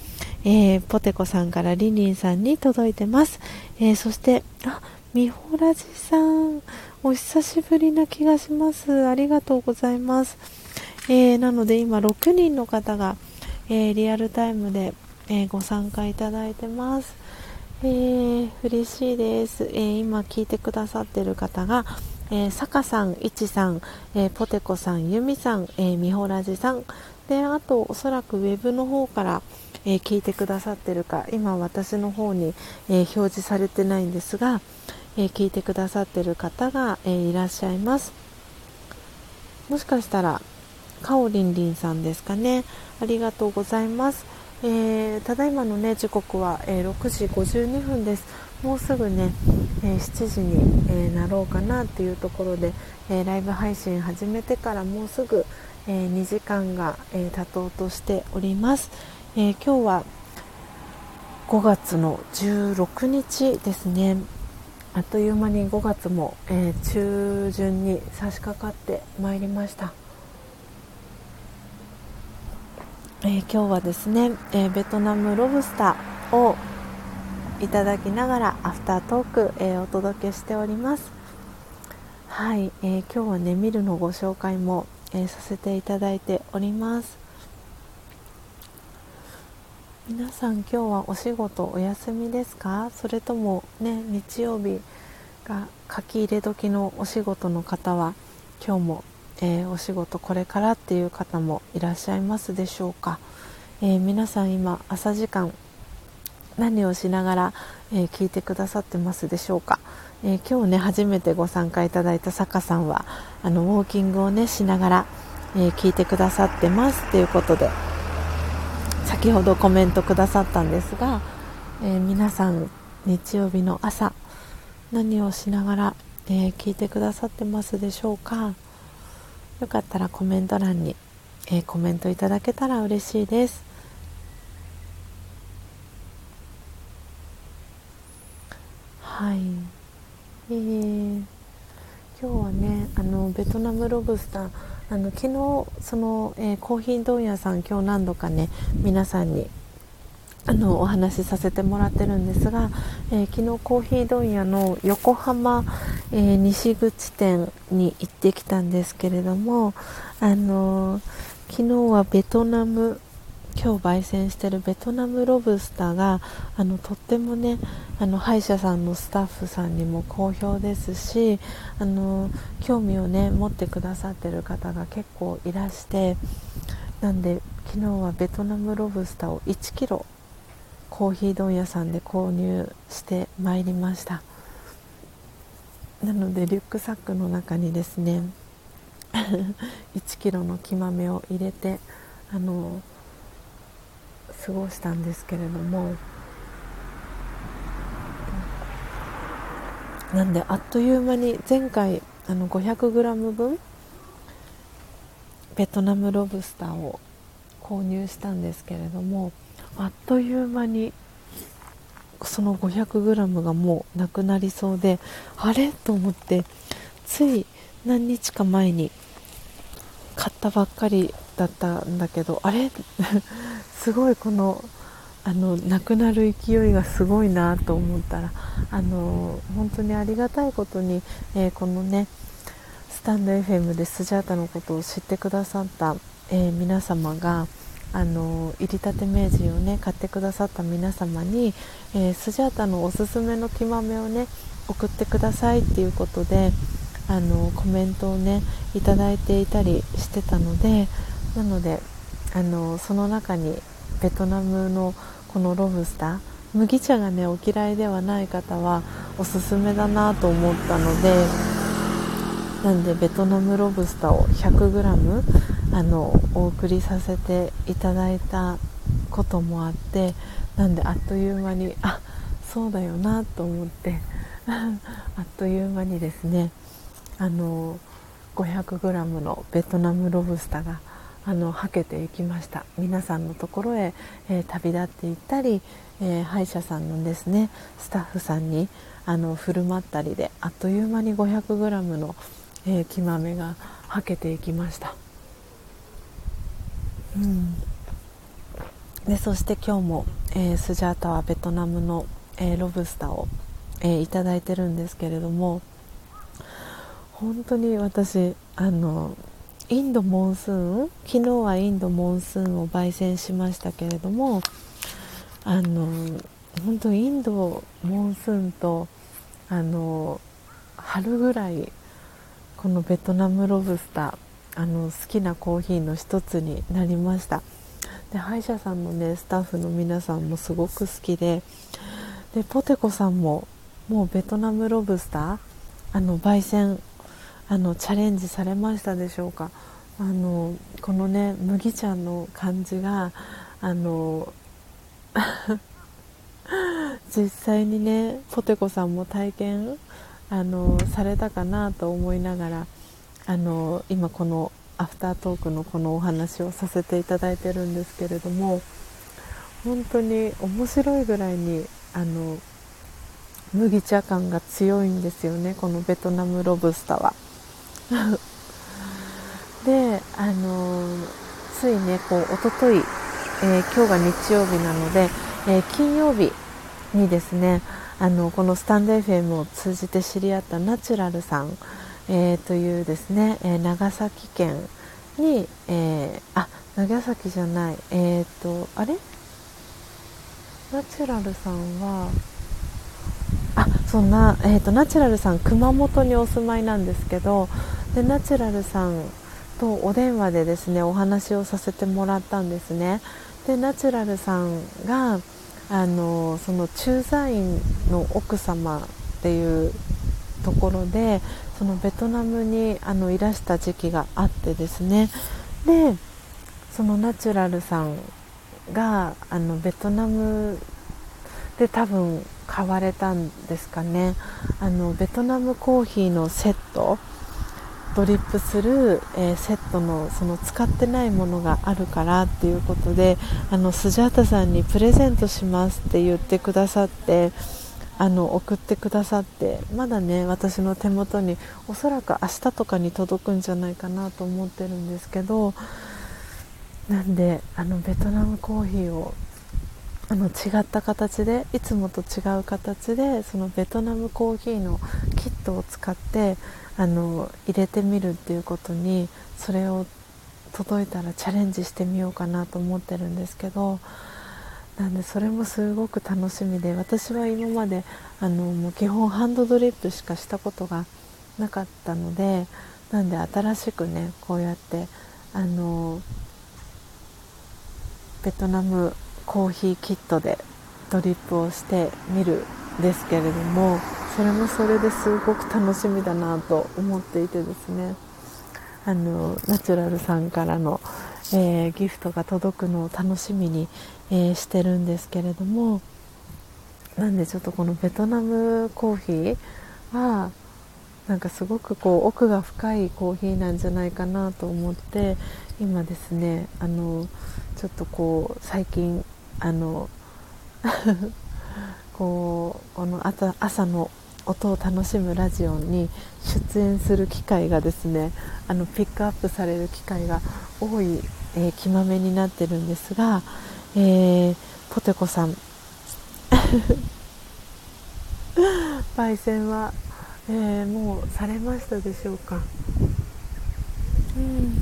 えー、ポテコさんからリンリンさんに届いてます、えそしてあみほらじさんお久しぶりな気がします。ありがとうございます、えなので今6人の方が、えリアルタイムで、えご参加いただいてますえー、嬉しいです、え今聞いてくださってる方がえー、坂さん、いちさん、えー、ポテコさん、ゆみさん、えー、みほらじさん、で、あと、おそらくウェブの方から、えー、聞いてくださってるか、今私の方に、え表示されてないんですが、え聞いてくださってる方が、えいらっしゃいます。もしかしたら、かおりんりんさんですかね。ありがとうございます。えただいまのね、時刻は、え6時52分です。もうすぐね、えー、7時に、え、なろうかなっていうところで、え、ライブ配信始めてからもうすぐ、え2時間が、え経とうとしております、え今日は5月の16日ですね。あっという間に5月も、え中旬に差し掛かってまいりました、え今日はですね、えベトナムロブスターをいただきながらアフタートーク、えー、お届けしております。はい、えー、今日はねミルのご紹介も、えー、させていただいております。皆さん今日はお仕事お休みですか？それともね日曜日が書き入れ時のお仕事の方は今日も、えー、お仕事これからっていう方もいらっしゃいますでしょうか、えー、皆さん今朝時間何をしながら、えー、聞いてくださってますでしょうか、え、今日ね初めてご参加いただいた坂さんはあのウォーキングをねしながら、え、聞いてくださってますということで先ほどコメントくださったんですが、え皆さん日曜日の朝何をしながら、え聞いてくださってますでしょうか。よかったらコメント欄に、えコメントいただけたら嬉しいです。はい、えー、今日はねあのベトナムロブスターあの昨日その、えー、コーヒー問屋さん今日何度かね皆さんにあのお話しさせてもらってるんですが、えー、昨日コーヒー問屋の横浜、えー、西口店に行ってきたんですけれども、あのー、昨日はベトナム今日焙煎してるベトナムロブスターがあのとってもねあの歯医者さんのスタッフさんにも好評ですしあの興味をね持ってくださってる方が結構いらしてなんで昨日はベトナムロブスターを1 k g コーヒー問屋さんで購入してまいりました。なのでリュックサックの中にですね (laughs) 1キロの木豆を入れてあの過ごしたんですけれどもなんであっという間に前回あの 500g 分ベトナムロブスターを購入したんですけれどもあっという間にその 500g がもうなくなりそうであれ？と思ってつい何日か前に買ったばっかりだったんだけどあれ？(laughs) すごいこのあのなくなる勢いがすごいなと思ったらあの本当にありがたいことに、えー、このねスタンド FM でスジャータのことを知ってくださった、えー、皆様があの入りたて名人をね買ってくださった皆様に、えー、スジャータのおすすめの木豆をね送ってくださいっていうことであのコメントをねいただいていたりしてたのでなのであのその中にベトナムのこのロブスター麦茶がねお嫌いではない方はおすすめだなと思ったのでなんでベトナムロブスターを 100g あのお送りさせていただいたこともあってなんであっという間にあそうだよなと思って (laughs) あっという間にですねあの 500g のベトナムロブスターがあのはけていきました。皆さんのところへ、えー、旅立っていったり、えー、歯医者さんのですねスタッフさんにあの振る舞ったりであっという間に 500g の、えー、木豆がはけていきました、うん、でそして今日も、えー、スジャータはベトナムの、えー、ロブスターを、えー、いただいてるんですけれども本当に私あのインドモンスーン昨日はインドモンスーンを焙煎しましたけれどもあの本当インドモンスーンとあの春ぐらいこのベトナムロブスターあの好きなコーヒーの一つになりました。で歯医者さんのねスタッフの皆さんもすごく好きででポテコさんももうベトナムロブスターあの焙煎あのチャレンジされましたでしょうか。あのこのね麦茶の感じがあの (laughs) 実際にねポテコさんも体験あのされたかなと思いながらあの今このアフタートークのこのお話をさせていただいてるんですけれども本当に面白いぐらいにあの麦茶感が強いんですよねこのベトナムロブスターは。(laughs) であのついねこう一昨日、えー、今日が日曜日なので、えー、金曜日にですねあのこのスタンド FM を通じて知り合ったナチュラルさん、えー、というですね、え長崎県に、えあ長崎じゃないえっ、とあれ？ナチュラルさんはあそんな、えーと、ナチュラルさん熊本にお住まいなんですけどでナチュラルさんとお電話でですねお話をさせてもらったんですね。でナチュラルさんがあのその駐在員の奥様っていうところでそのベトナムにあのいらした時期があってですね。でそのナチュラルさんがあのベトナムで多分買われたんですかね。あのベトナムコーヒーのセットドリップする、えー、セットのその使ってないものがあるからっていうことであのスジャータさんにプレゼントしますって言ってくださってあの送ってくださってまだね私の手元におそらく明日とかに届くんじゃないかなと思ってるんですけどなんであのベトナムコーヒーをあの違った形でいつもと違う形でそのベトナムコーヒーのキットを使ってあの入れてみるっていうことにそれを届いたらチャレンジしてみようかなと思ってるんですけどなんでそれもすごく楽しみで私は今まであのもう基本ハンドドリップしかしたことがなかったのでなんで新しくねこうやってあのベトナムコーヒーキットでドリップをしてみるですけれどもそれもそれですごく楽しみだなと思っていてですね。あのナチュラルさんからの、えー、ギフトが届くのを楽しみに、えー、してるんですけれどもなんでちょっとこのベトナムコーヒーはなんかすごくこう奥が深いコーヒーなんじゃないかなと思って今ですねあのちょっとこう最近あの (laughs) こうこの朝朝の音を楽しむラジオに出演する機会がですねあのピックアップされる機会が多い、えー、気まめになってるんですが、えー、ポテコさん。(laughs) 焙煎は、えー、もうされましたでしょうか？うん。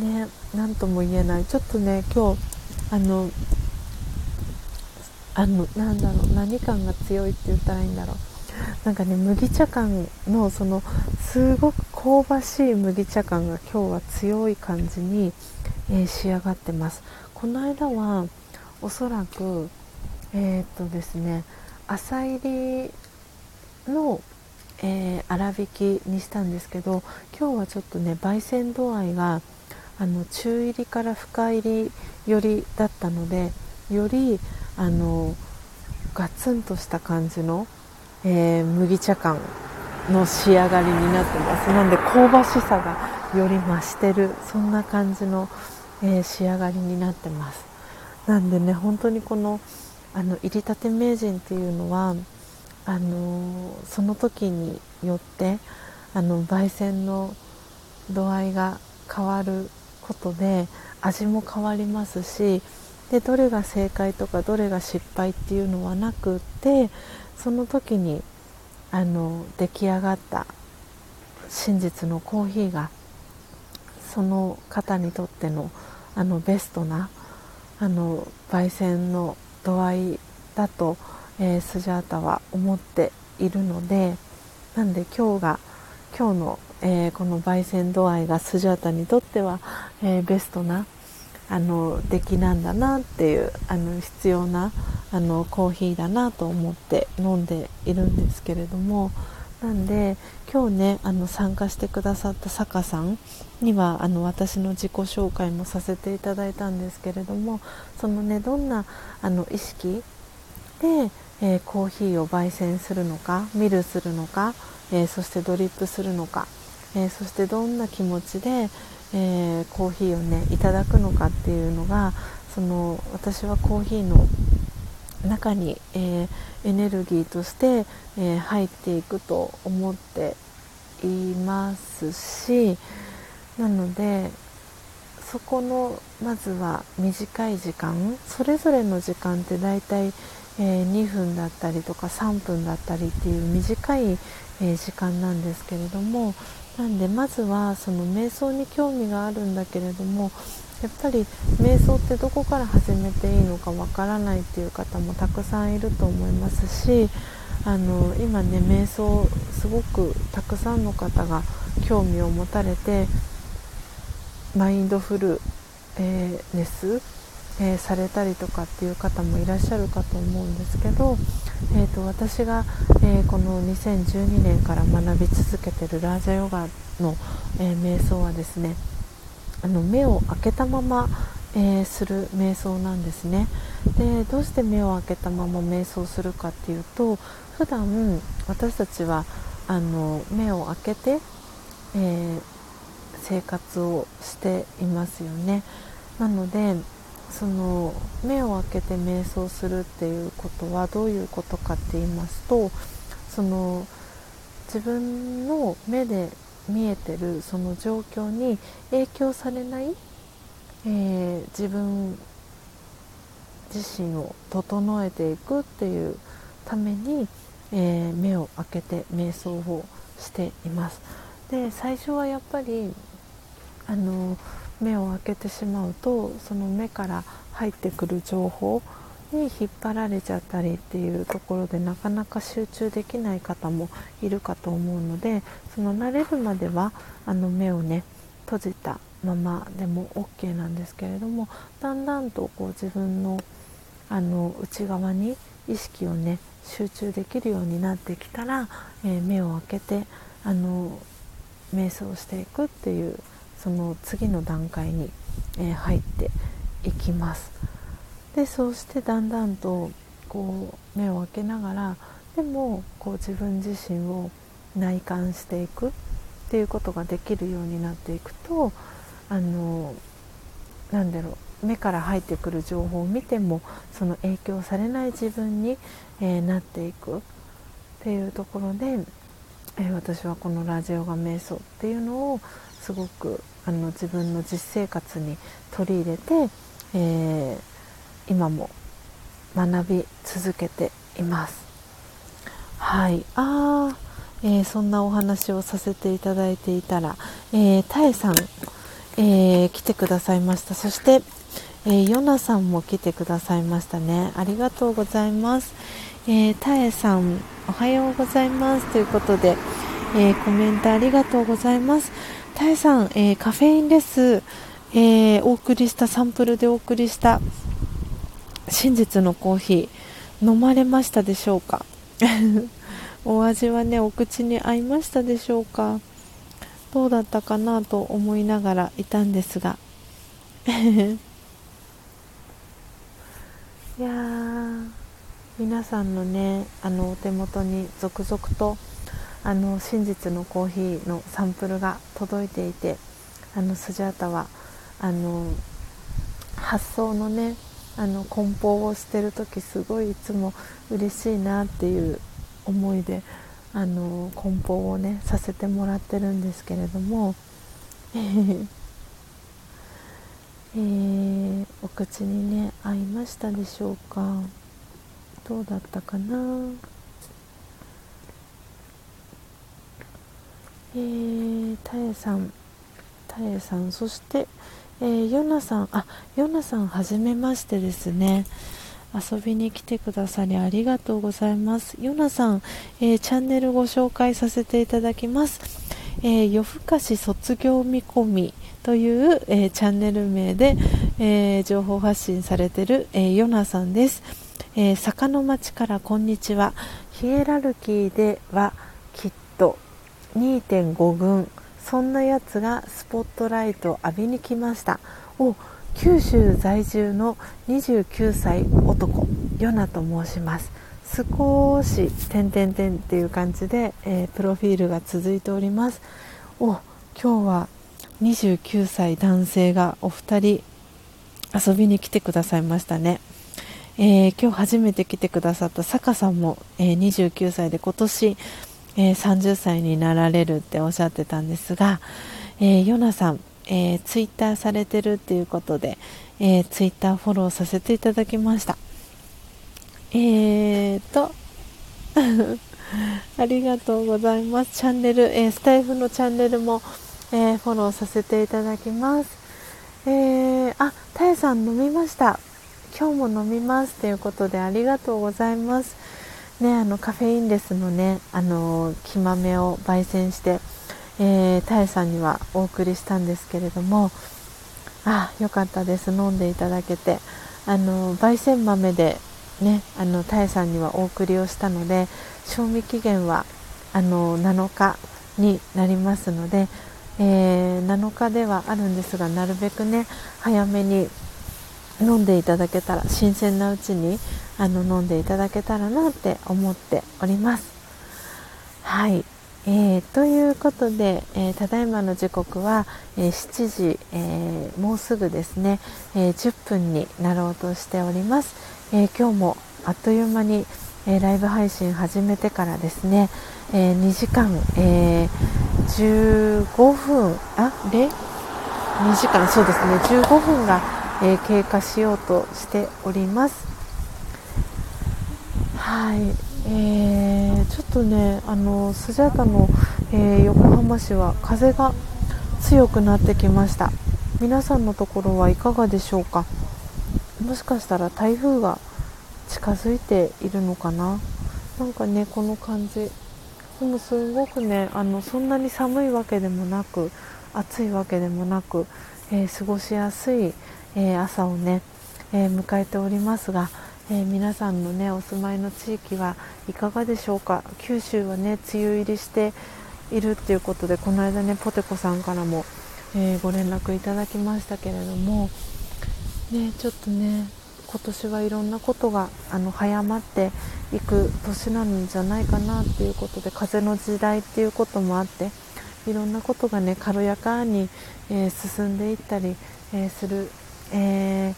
ね何とも言えない。ちょっとね今日あのあのなんだろう何感が強いって言ったらいいんだろう。なんかね麦茶感のそのすごく香ばしい麦茶感が今日は強い感じに、えー、仕上がってます。この間はおそらくえー、っとですね朝入りの、えー、粗挽きにしたんですけど今日はちょっとね焙煎度合いがあの中入りから深入り寄りだったのでよりあのガツンとした感じの、えー、麦茶感の仕上がりになってます。なんで香ばしさがより増してるそんな感じの、えー、仕上がりになってます。なんでね本当にこのあの入りたて名人っていうのはあのその時によってあの焙煎の度合いが変わることで味も変わりますしでどれが正解とかどれが失敗っていうのはなくってその時にあの出来上がった真実のコーヒーがその方にとってのあのベストなあの焙煎の度合いだと、えー、スジャータは思っているのでなんで今日が今日の、えー、この焙煎度合いがスジャータにとっては、えー、ベストなあの出来なんだなっていうあの必要なあのコーヒーだなと思って飲んでいるんですけれどもなんで今日ねあの参加してくださった坂さんにはあの私の自己紹介もさせていただいたんですけれどもそのねどんなあの意識で、えー、コーヒーを焙煎するのかミルするのか、えー、そしてドリップするのか、えー、そしてどんな気持ちで、え、コーヒーをねいただくのかっていうのがその私はコーヒーの中に、え、エネルギーとして、え、入っていくと思っていますしなのでそこのまずは短い時間それぞれの時間って大体、え、2分だったりとか3分だったりっていう短い、え時間なんですけれどもなんでまずはその瞑想に興味があるんだけれどもやっぱり瞑想ってどこから始めていいのかわからないっていう方もたくさんいると思いますしあの今ね瞑想すごくたくさんの方が興味を持たれてマインドフル、ネス、え、されたりとかっていう方もいらっしゃるかと思うんですけど、えーと、私が、えー、この2012年から学び続けてるラージャヨガの、え瞑想はですねあの目を開けたまま、えー、する瞑想なんですね。でどうして目を開けたまま瞑想するかっていうと普段私たちはあの目を開けて、えー、生活をしていますよね。なのでその目を開けて瞑想するっていうことはどういうことかって言いますとその自分の目で見えてるその状況に影響されない、えー、自分自身を整えていくっていうために、えー、目を開けて瞑想をしています。で最初はやっぱりあの目を開けてしまうとその目から入ってくる情報に引っ張られちゃったりっていうところでなかなか集中できない方もいるかと思うのでその慣れるまではあの目をね閉じたままでも OK なんですけれどもだんだんとこう自分のあの内側に意識をね集中できるようになってきたら、えー、目を開けてあの瞑想していくっていうその次の段階に、えー、入っていきます。でそうしてだんだんとこう目を開けながらでもこう自分自身を内観していくっていうことができるようになっていくとあのなんだろう目から入ってくる情報を見てもその影響されない自分に、えー、なっていく。っていうところで、えー、私はこのラジオが瞑想っていうのをすごくあの自分の実生活に取り入れて、えー、今も学び続けています。はい。あえー、そんなお話をさせていただいていたら、えー、たえさん、えー、来てくださいました。そして、えー、ヨナさんも来てくださいましたね。ありがとうございます、えー、たえさんおはようございます。ということで、えー、コメントありがとうございます。たえさん、えー、カフェインレス、えー、お送りしたサンプルでお送りした真実のコーヒー飲まれましたでしょうか？(laughs) お味はねお口に合いましたでしょうか？どうだったかなと思いながらいたんですが。(laughs) いやー皆さんのねあのお手元に続々とあの真実のコーヒーのサンプルが届いていてあのスジャータはあの発想のねあの梱包をしてる時すごいいつも嬉しいなっていう思いであの梱包をねさせてもらってるんですけれども、(laughs) えー、お口にね合いましたでしょうか？どうだったかな？えー、たえさんたえさんそしてえー、ヨナさんあヨナさんはじめましてですね。遊びに来てくださりありがとうございます。ヨナさん、えー、チャンネルご紹介させていただきます。えー、夜更かし卒業見込みという、えー、チャンネル名で、えー、情報発信されている、えー、ヨナさんです、えー、坂の町からこんにちは。ヒエラルキーではきっと2.5群そんなやつがスポットライト浴びに来ました。お九州在住の29歳男ヨナと申します。少し点々点っていう感じで、えー、プロフィールが続いております。お今日は29歳男性がお二人遊びに来てくださいましたね、えー、今日初めて来てくださった坂さんも、えー、29歳で今年えー、30歳になられるっておっしゃってたんですが、えー、ヨナさん、えー、ツイッターされてるっていうことで、えー、ツイッターフォローさせていただきました。えーと (laughs) ありがとうございます。チャンネル、えー、スタイフのチャンネルも、えー、フォローさせていただきます。えー、あ、たえさん飲みました。今日も飲みますということでありがとうございます。ね、あのカフェインレスのねあの木豆を焙煎して、えー、タエさんにはお送りしたんですけれどもあよかったです。飲んでいただけてあの焙煎豆でねあのタエさんにはお送りをしたので賞味期限はあの7日になりますので、えー、7日ではあるんですがなるべくね早めに飲んでいただけたら新鮮なうちにあの飲んでいただけたらなって思っております。はい、えー、ということで、えー、ただいまの時刻は、えー、7時、えもうすぐですね、え10分になろうとしております、え今日もあっという間に、えライブ配信始めてからですね、え2時間、え15分あれ2時間そうですね。15分がえ、経過しようとしております。はい、えー、ちょっとねあのスジャータの、えー、横浜市は風が強くなってきました。皆さんのところはいかがでしょうか？もしかしたら台風が近づいているのかな？なんかねこの感じ。でもすごくねあのそんなに寒いわけでもなく暑いわけでもなく、えー、過ごしやすいえー、朝をね、えー、迎えておりますが、えー、皆さんのねお住まいの地域はいかがでしょうか？九州はね梅雨入りしているっていうことでこの間ねポテコさんからも、えー、ご連絡いただきましたけれどもねちょっとね今年はいろんなことがあの早まっていく年なんじゃないかなっていうことで風の時代っていうこともあっていろんなことがね軽やかに、えー、進んでいったり、え、する、え、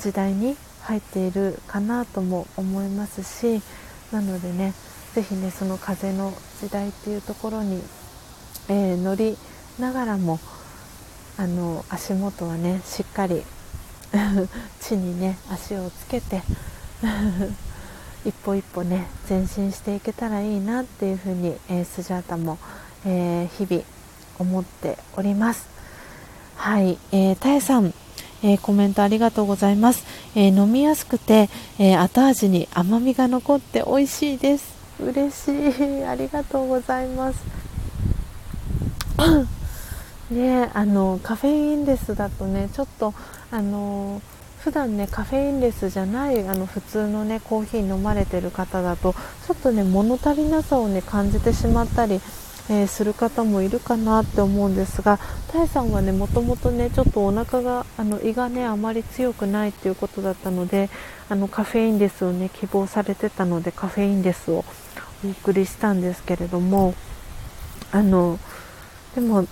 時代に入っているかなとも思いますしなのでね是非ねその風の時代っていうところに、え乗りながらもあの足元はねしっかり (laughs) 地にね足をつけて (laughs) 一歩一歩ね前進していけたらいいなっていうふうに、えー、スジャータも、えー、日々思っております。はい、えー、タエさん。えー、コメントありがとうございます、えー、飲みやすくて、えー、後味に甘みが残って美味しいです。嬉しい。ありがとうございます。(coughs) ねあのカフェインレスだとねちょっとあの普段ねカフェインレスじゃないあの普通のねコーヒー飲まれてる方だとちょっとね物足りなさをね感じてしまったりえー、する方もいるかなって思うんですがタイさんはねもともとねちょっとお腹があの胃がねあまり強くないっていうことだったのであのカフェインレスをね希望されてたのでカフェインレスをお送りしたんですけれどもあのでも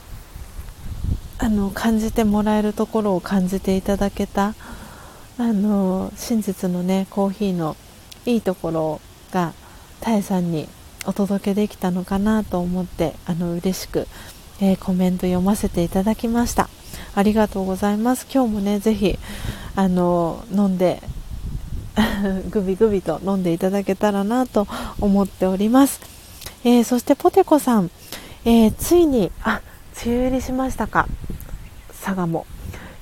あの感じてもらえるところを感じていただけたあの真実のねコーヒーのいいところがタイさんにお届けできたのかなと思ってあの嬉しく、えー、コメント読ませていただきました。ありがとうございます。今日もねぜひあの飲んで (laughs) グビグビと飲んでいただけたらなと思っております、えー、そしてポテコさん、えー、ついにあ梅雨入りしましたか。佐賀も、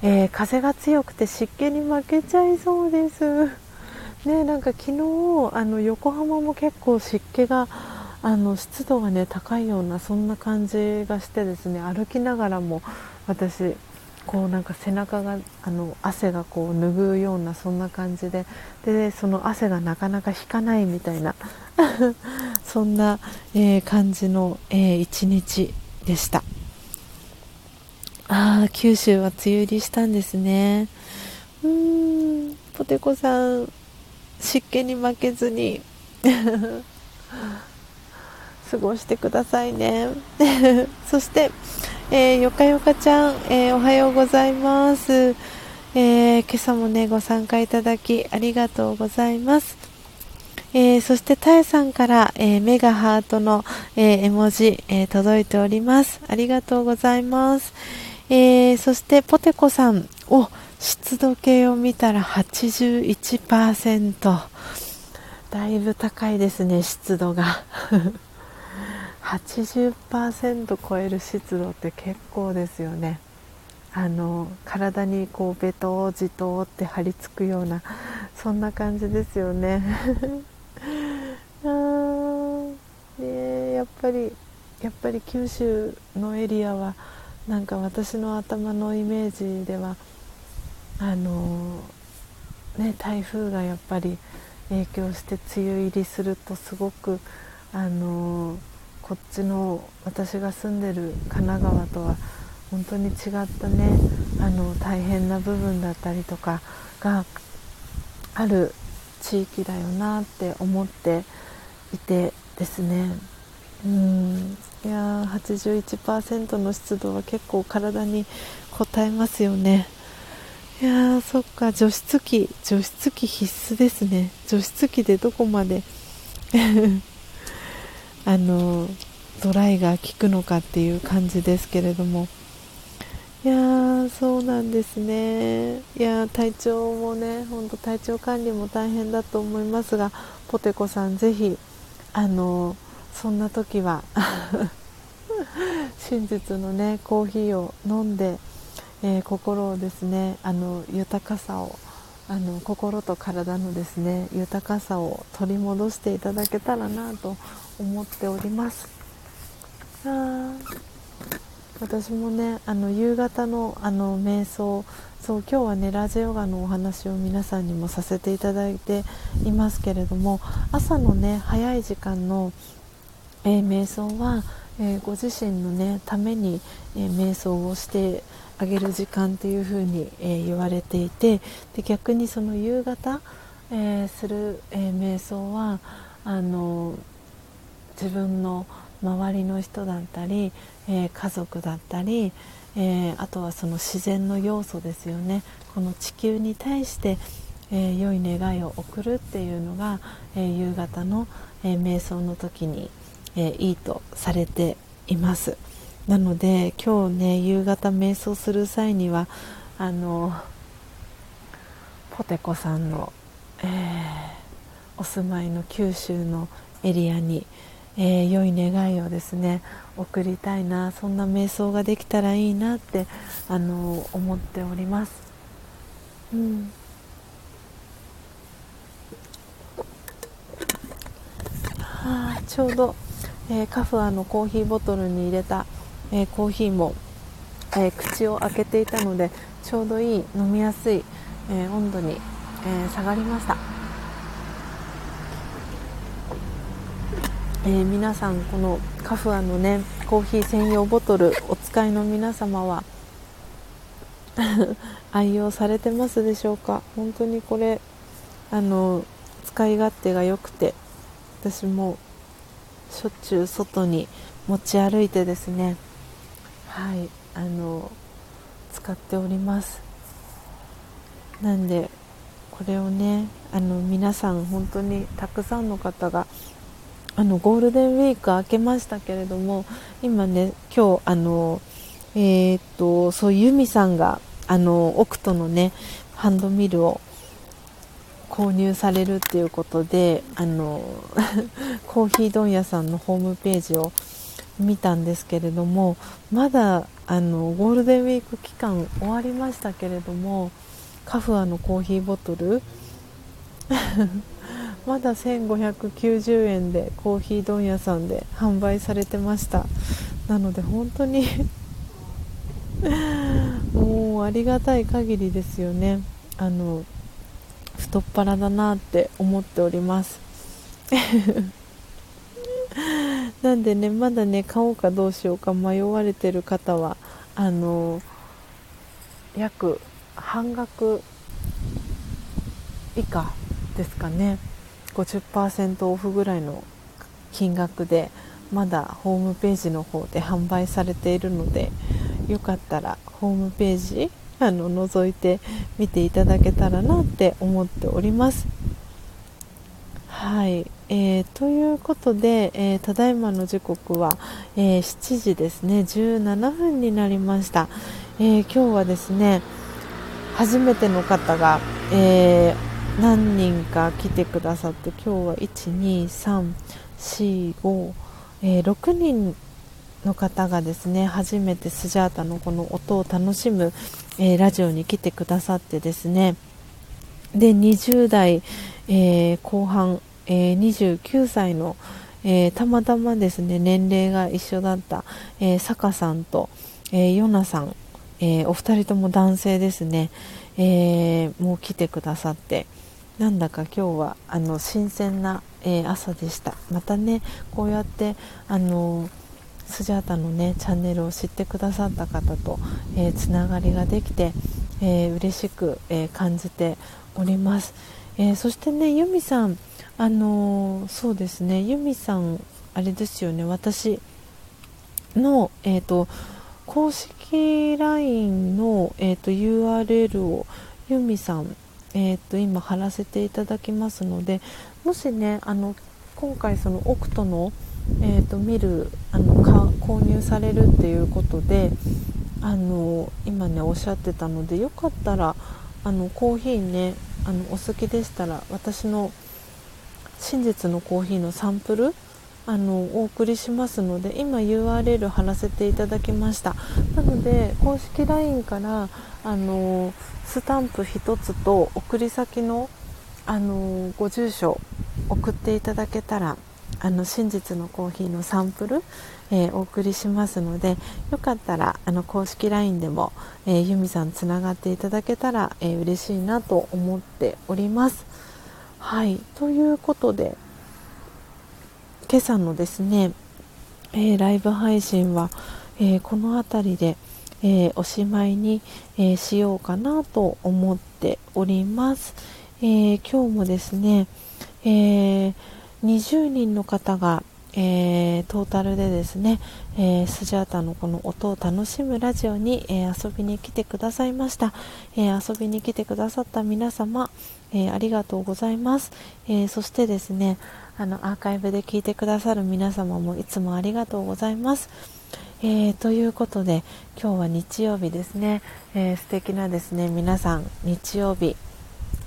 えー、風が強くて湿気に負けちゃいそうです。ねなんか昨日あの横浜も結構湿気があの湿度がね高いようなそんな感じがしてですね歩きながらも私こうなんか背中があの汗がこう拭うようなそんな感じででその汗がなかなか引かないみたいな (laughs) そんな、えー、感じの、えー、一日でした。ああ九州は梅雨入りしたんですね。うーんポテコさん湿気に負けずに。(laughs) 過ごしてくださいね。(laughs) そして、えー、よかよかちゃん、えー、おはようございます、えー、今朝もねご参加いただきありがとうございます。え、そしてたえさんから、え、メガハートの、え、絵文字、え届いております。ありがとうございます、えそしてポテコさんお湿度計を見たら81%だいぶ高いですね湿度が。80%超える湿度って結構ですよね。あの体にこうベトジトって張り付くようなそんな感じですよね。(laughs) ねやっぱりやっぱり九州のエリアはなんか私の頭のイメージではあのね台風がやっぱり影響して梅雨入りするとすごくあのこっちの私が住んでる神奈川とは本当に違ったね。あの大変な部分だったりとかがある地域だよなって思っていてですね。うん。いや81%の湿度は結構体に応えますよね。いやーそっか。除湿機除湿機必須ですね。除湿機でどこまであのドライが効くのかっていう感じですけれども。いやーそうなんですね。いや体調もね本当体調管理も大変だと思いますがポテコさんぜひあのそんな時は (laughs) 真実のねコーヒーを飲んでえー、心をですねあの豊かさをあの心と体のですね豊かさを取り戻していただけたらなと思っております。あ私もねあの夕方のあの瞑想そう今日はねラジオヨガのお話を皆さんにもさせていただいていますけれども朝のね早い時間の、えー、瞑想は、えー、ご自身のねために、えー、瞑想をしてあげる時間っていうふうに、え言われていてで逆にその夕方、えする、え瞑想はあの自分の周りの人だったり、えー、家族だったり、えー、あとはその自然の要素ですよね。この地球に対して、えー、良い願いを送るっていうのが、え夕方の、え瞑想の時に、えいいとされています。なので今日ね夕方瞑想する際にはあのポテコさんの、えお住まいの九州のエリアに、えー、良い願いをですね送りたいなそんな瞑想ができたらいいなってあの思っております。うんはあ、ちょうど、えー、カフアのコーヒーボトルに入れた、えー、コーヒーも、えー、口を開けていたのでちょうどいい飲みやすい、え温度に、え下がりました。えー、皆さんこのカフアのねコーヒー専用ボトルお使いの皆様は (laughs) 愛用されてますでしょうか？本当にこれあの使い勝手が良くて私もしょっちゅう外に持ち歩いてですねはいあの使っております。なんでこれをねあの皆さん本当にたくさんの方があのゴールデンウィーク明けましたけれども今ね今日あのえー、っとそうユミさんがあのオクトのねハンドミルを購入されるっていうことであの (laughs) コーヒー問屋さんのホームページを見たんですけれどもまだあのゴールデンウィーク期間終わりましたけれどもカフアのコーヒーボトル (laughs) まだ1590円でコーヒー問屋さんで販売されてました。なので本当に (laughs) もうありがたい限りですよね。あの太っ腹だなって思っております。(laughs) なんでねまだね買おうかどうしようか迷われてる方はあの約半額以下ですかね。50%オフぐらいの金額でまだホームページの方で販売されているのでよかったらホームページあの覗いてみていただけたらなって思っております。はい、えー、ということで、えー、ただいまの時刻は、えー、7時ですね。17分になりました、え今日はですね初めての方が、えー何人か来てくださって今日は12345、えー、6人の方がですね初めてスジャータのこの音を楽しむ、えー、ラジオに来てくださってですね。で20代、えー、後半、えー、29歳の、えたまたまですね年齢が一緒だった、えー、坂さんと、えヨナさん、えお二人とも男性ですね、えもう来てくださって。なんだか今日はあの新鮮な、えー、朝でした。またねこうやってあのスジャータのねチャンネルを知ってくださった方と、えー、つながりができて、えー、嬉しく、えー、感じております、えー、そしてねユミさんあのそうですねユミさんあれですよね私のえっ、と公式 LINE の、えーと、URL をユミさんえー、っと今貼らせていただきますのでもしねあの今回そのオクトの、えー、と見るあの購入されるっていうことであの今ねおっしゃってたのでよかったらあのコーヒーねあのお好きでしたら私の真実のコーヒーのサンプルあのお送りしますので今 URL 貼らせていただきました。なので公式 LINE からあのスタンプ1つと送り先のあのご住所送っていただけたらあの真実のコーヒーのサンプル、えー、お送りしますのでよかったらあの公式 LINE でも、えー、由美さんつながっていただけたら、えー、嬉しいなと思っております。はいということで今朝のですね、えー、ライブ配信は、え、この辺りで、え、おしまいに、えしようかなと思っております。え今日もですね、え20人の方が、えー、トータルでですね、え、スジャータのこの音を楽しむラジオに、え、遊びに来てくださいました、え遊びに来てくださった皆様、えありがとうございます、えそしてですねあのアーカイブで聞いてくださる皆様もいつもありがとうございます、えということで今日は日曜日ですね、え素敵なですね皆さん日曜日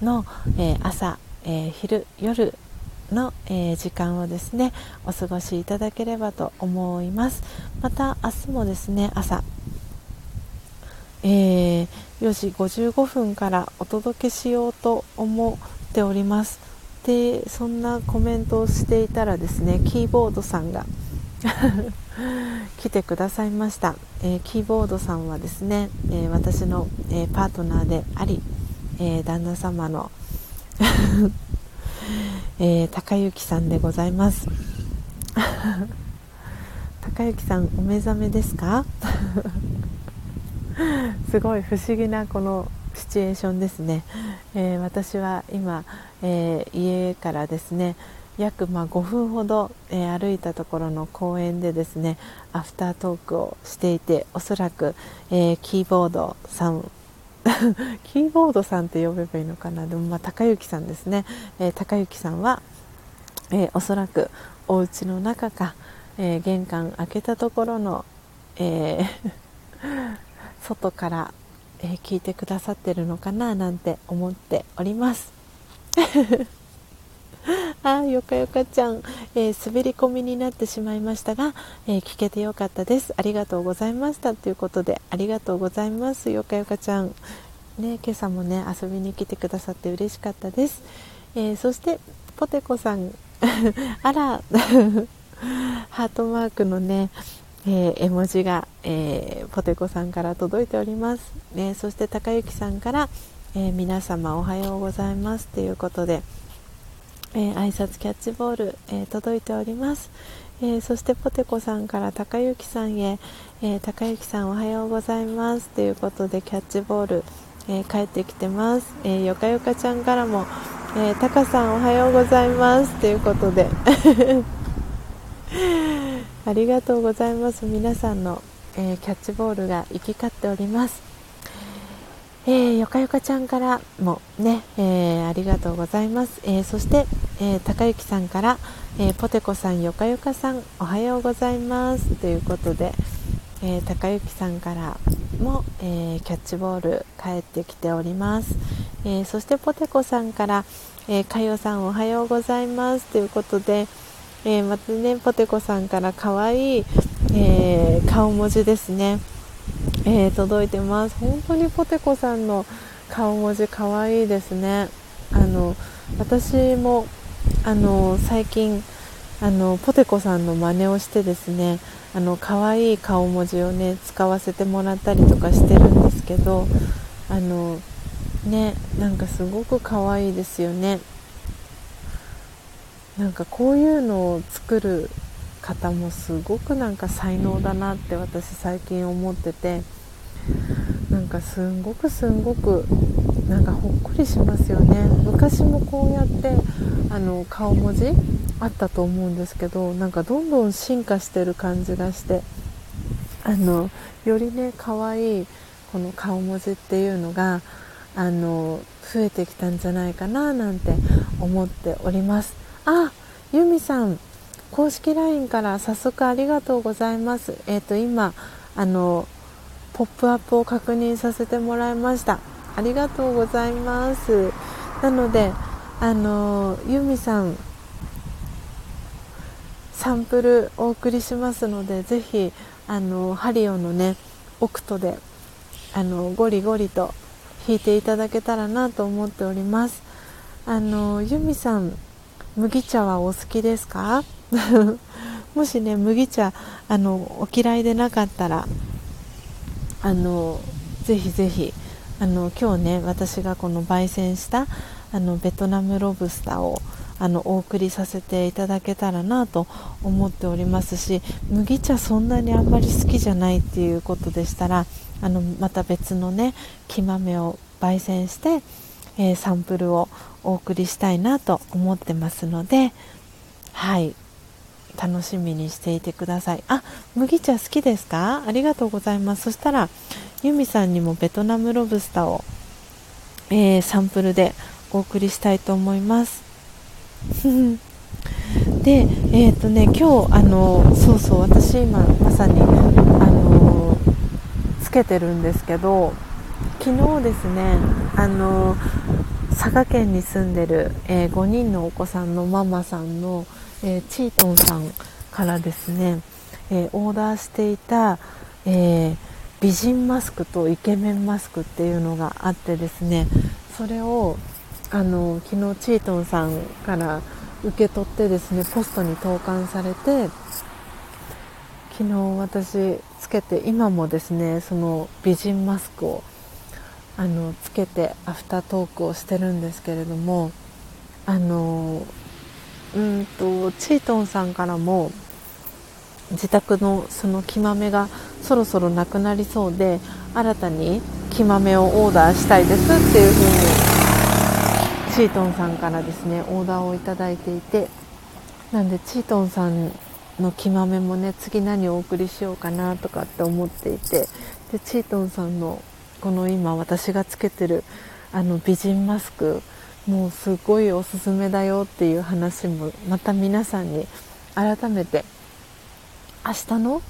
の、え朝、え昼夜の、えー、時間をですねお過ごしいただければと思います。また明日もですね朝、えー、4時55分からお届けしようと思っております。でそんなコメントをしていたらですねキーボードさんが (laughs) (gasps) 来てくださいました、えー、キーボードさんはですね、え私の、えパートナーであり、え旦那様の (laughs) えー、高幸さんでございます。(laughs) 高幸さんお目覚めですか？(laughs) すごい不思議なこのシチュエーションですね、えー、私は今、えー、家からですね約ま5分ほど、えー、歩いたところの公園でですねアフタートークをしていておそらく、えー、キーボードさん (laughs) キーボードさんって呼べばいいのかな？でもまあ高幸さんですね、えー、高幸さんは、え、おそらくお家の中か、え、玄関開けたところの、え (laughs) 外から、え聞いてくださってるのかな？なんて思っております。(laughs) あよかよかちゃん、えー、滑り込みになってしまいましたが、えー、聞けてよかったです。ありがとうございました。ということでありがとうございます。よかよかちゃん。ね今朝もね遊びに来てくださって嬉しかったです、えー、そしてポテコさん。(laughs) あら。(laughs) ハートマークのねえー、絵文字が、えー、ポテコさんから届いております、ね、そして高幸さんから、えー、皆様おはようございます。ということで、えー、挨拶キャッチボール、えー、届いております、えー、そしてポテコさんから高幸さんへ、え高幸さんおはようございます。ということでキャッチボール、え帰ってきてます、えよかよかちゃんからも、えタカさんおはようございます。ということで。(laughs) ありがとうございます。皆さんの、えキャッチボールが行き交っております。えー、よかよかちゃんからもね、えー、ありがとうございます、えー、そして、え高幸さんから、えポテコさんよかよかさんおはようございます。ということで、え高幸さんからも、えキャッチボール帰ってきております、えそしてポテコさんから、えかよさんおはようございます。ということで、えまたねポテコさんからかわいい、え顔文字ですね。えー、届いてます。本当にポテコさんの顔文字かわいいですね。あの私もあの最近あのポテコさんの真似をしてですねあの可愛い顔文字をね使わせてもらったりとかしてるんですけどあのねなんかすごく可愛いですよね。なんかこういうのを作る方もすごくなんか才能だなって私最近思っててなんかすんごくすんごくなんかほっこりしますよね。昔もこうやってあの顔文字あったと思うんですけどなんかどんどん進化してる感じがしてあのよりね可愛いこの顔文字っていうのがあの増えてきたんじゃないかななんて思っております。あユミさん。公式 LINE から早速ありがとうございます。えっ、ー、と今あのポップアップを確認させてもらいました。ありがとうございます。なのであのユミさんサンプルお送りしますのでぜひあのハリオのねオクトであのゴリゴリと弾いていただけたらなと思っております。あのユミさん麦茶はお好きですか？(laughs) もしね麦茶あのお嫌いでなかったらあのぜひぜひあの今日ね私がこの焙煎したあのベトナムロブスターをあのお送りさせていただけたらなと思っておりますし麦茶そんなにあんまり好きじゃないっていうことでしたらあのまた別のね木豆を焙煎して、えー、サンプルをお送りしたいなと思ってますのではい。楽しみにしていてください。あ麦茶好きですか？ありがとうございます。そしたらユミさんにもベトナムロブスターを、えー、サンプルでお送りしたいと思います。(laughs) でえっ、ー、とね今日あのそうそう私今まさにあのつけてるんですけど昨日ですねあの佐賀県に住んでる、えー、5人のお子さんのママさんの、えー、チートンさんからですね、えー、オーダーしていた、え美人マスクとイケメンマスクっていうのがあってですねそれをあの昨日チートンさんから受け取ってですねポストに投函されて昨日私つけて今もですねその美人マスクをあのつけてアフタートークをしてるんですけれどもあのうんとチートンさんからも自宅のその木豆がそろそろなくなりそうで新たに木豆をオーダーしたいですっていうふうにチートンさんからですねオーダーをいただいていてなんでチートンさんの木豆もね次何をお送りしようかなとかって思っていてでチートンさんのこの今私がつけてるあの美人マスクもうすごいおすすめだよっていう話もまた皆さんに改めて明日の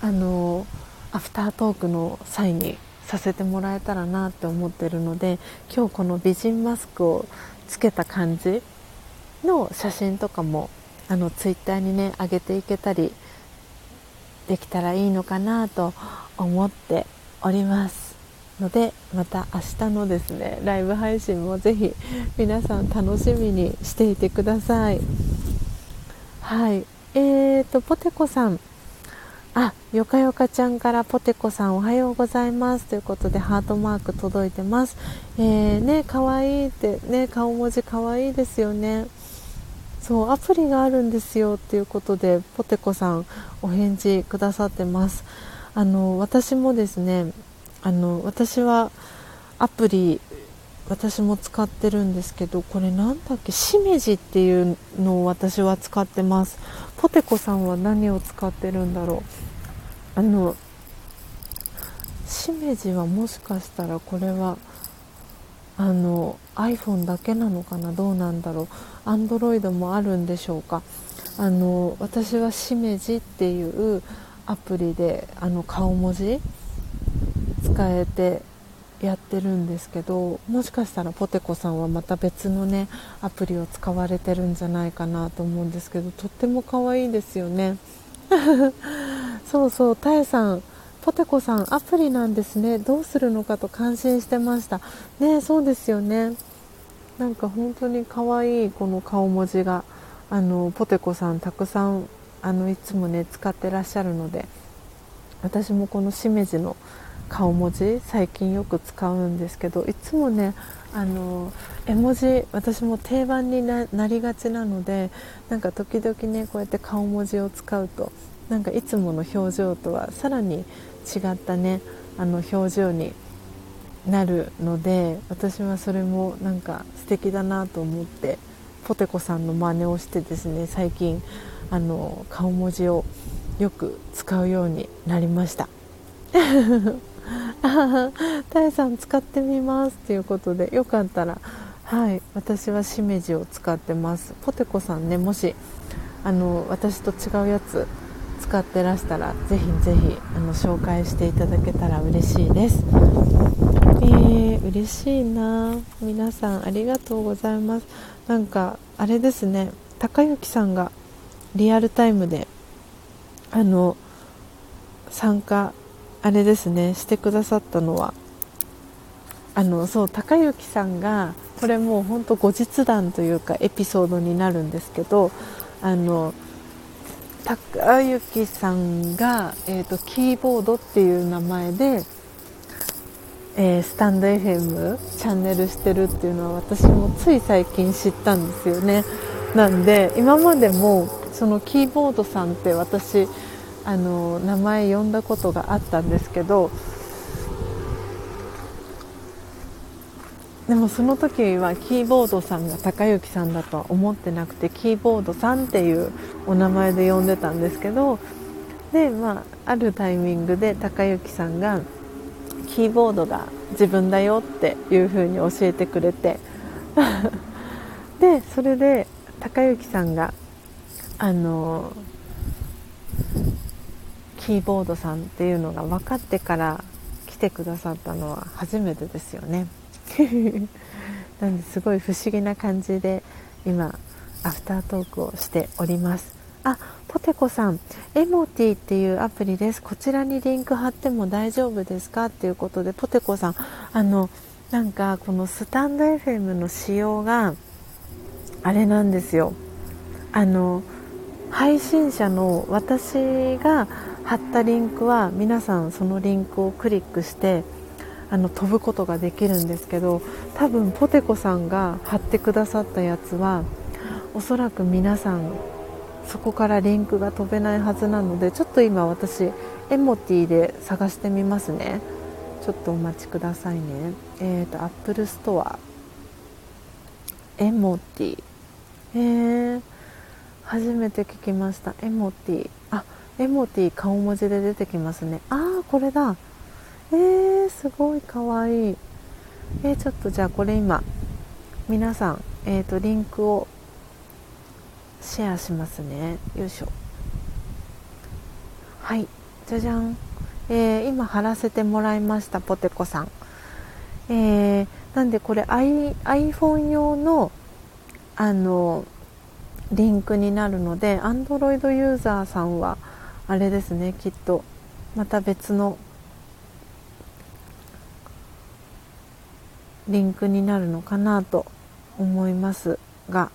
あのアフタートークの際にさせてもらえたらなって思ってるので今日この美人マスクをつけた感じの写真とかもあのツイッターにね上げていけたりできたらいいのかなと思っております。のでまた明日のですねライブ配信もぜひ皆さん楽しみにしていてくださいはいえーとポテコさんあよかよかちゃんからポテコさんおはようございますということでハートマーク届いてます。えー、ね、かわいいってね、顔文字かわいいですよね。そう、アプリがあるんですよっていうことで、ポテコさんお返事くださってます。あの、私もですね、あの、私はアプリ、私も使ってるんですけど、これなんだっけ、しめじっていうのを私は使ってます。ポテコさんは何を使ってるんだろう？あのしめじはもしかしたらこれはあの iPhone だけなのかな？どうなんだろう？Android もあるんでしょうか？あの私はしめじっていうアプリであの顔文字使えてやってるんですけどもしかしたらポテコさんはまた別のねアプリを使われてるんじゃないかなと思うんですけどとっても可愛いですよね (laughs) そうそう、たえさん、ポテコさん、アプリなんですね。どうするのかと感心してました。ねそうですよね。なんか本当に可愛いこの顔文字が、あの、ポテコさんたくさん、あの、いつもね、使ってらっしゃるので、私もこのしめじの顔文字、最近よく使うんですけど、いつもね、あの絵文字私も定番になりがちなのでなんか時々ねこうやって顔文字を使うとなんかいつもの表情とはさらに違ったねあの表情になるので私はそれもなんか素敵だなと思ってポテコさんの真似をしてですね最近あの顔文字をよく使うようになりました。(laughs) タイさん使ってみますということでよかったらはい私はしめじを使ってます。ポテコさんねもしあの私と違うやつ使ってらしたらぜひぜひあの紹介していただけたら嬉しいです。えー、嬉しいな。皆さんありがとうございます。なんかあれですね高之さんがリアルタイムであの参加あれですねしてくださったのは。あのそう高之さんがこれもうほんと後日談というかエピソードになるんですけどあの高之さんが、えーと、キーボードっていう名前で、えー、スタンド FM チャンネルしてるっていうのは私もつい最近知ったんですよね。なんで今までもそのキーボードさんって私あの名前呼んだことがあったんですけどでもその時はキーボードさんが高之さんだとは思ってなくてキーボードさんっていうお名前で呼んでたんですけどで、まあ、あるタイミングで高之さんがキーボードが自分だよっていう風に教えてくれて (laughs) でそれで高之さんがあのキーボードさんっていうのが分かってから来てくださったのは初めてですよね。(laughs) なんですごい不思議な感じで今アフタートークをしております。あポテコさんエモティっていうアプリです。こちらにリンク貼っても大丈夫ですかっていうことでポテコさんあのなんかこのスタンド FM の仕様があれなんですよ。あの配信者の私が貼ったリンクは皆さんそのリンクをクリックしてあの飛ぶことができるんですけど多分ポテコさんが貼ってくださったやつはおそらく皆さんそこからリンクが飛べないはずなのでちょっと今私エモティで探してみますね。ちょっとお待ちくださいね。えっ、ー、と Apple Store。エモティ。えー、初めて聞きました。エモティ。エモティ顔文字で出てきますね。ああこれだ。えー、すごいかわい。いえー、ちょっとじゃあこれ今皆さん、えーと、リンクをシェアしますね。よいしょ。はい。じゃじゃん、えー、今貼らせてもらいましたポテコさん。えー、なんでこれ I iPhone 用のあのリンクになるので Android ユーザーさんはあれですねきっと。また別のリンクになるのかなと思いますが。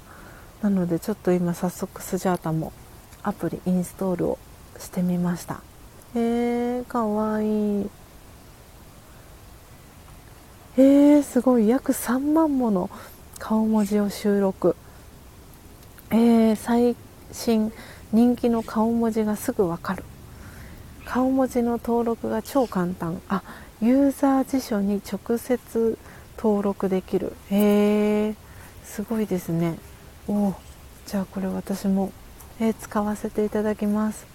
なのでちょっと今早速スジャータもアプリインストールをしてみました。へえー、かわいい。えー、すごい。約3万もの顔文字を収録。えー、最新人気の顔文字がすぐわかる。顔文字の登録が超簡単。あユーザー辞書に直接登録できる。へえすごいですね。おおじゃあこれ私も、えー、使わせていただきます。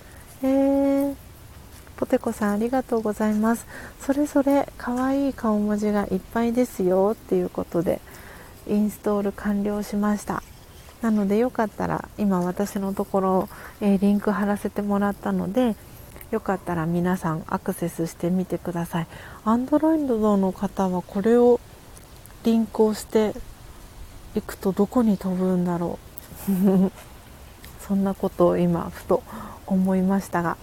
えー、ポテコさんありがとうございます。それぞれかわいい顔文字がいっぱいですよ。っていうことでインストール完了しました。なのでよかったら今私のところ、えー、リンク貼らせてもらったのでよかったら皆さんアクセスしてみてください。Android の方はこれをリンクをしていくとどこに飛ぶんだろう。(laughs) そんなことを今ふと思いましたが。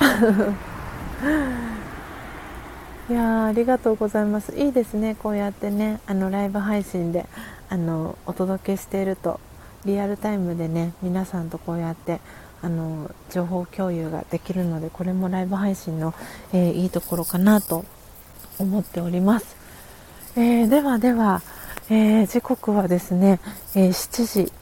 (laughs) いやありがとうございます。いいですねこうやってねあのライブ配信で。あのお届けしているとリアルタイムでね皆さんとこうやってあの情報共有ができるのでこれもライブ配信の、えー、いいところかなと思っております。えー、ではでは、えー、時刻はですね、え、7時、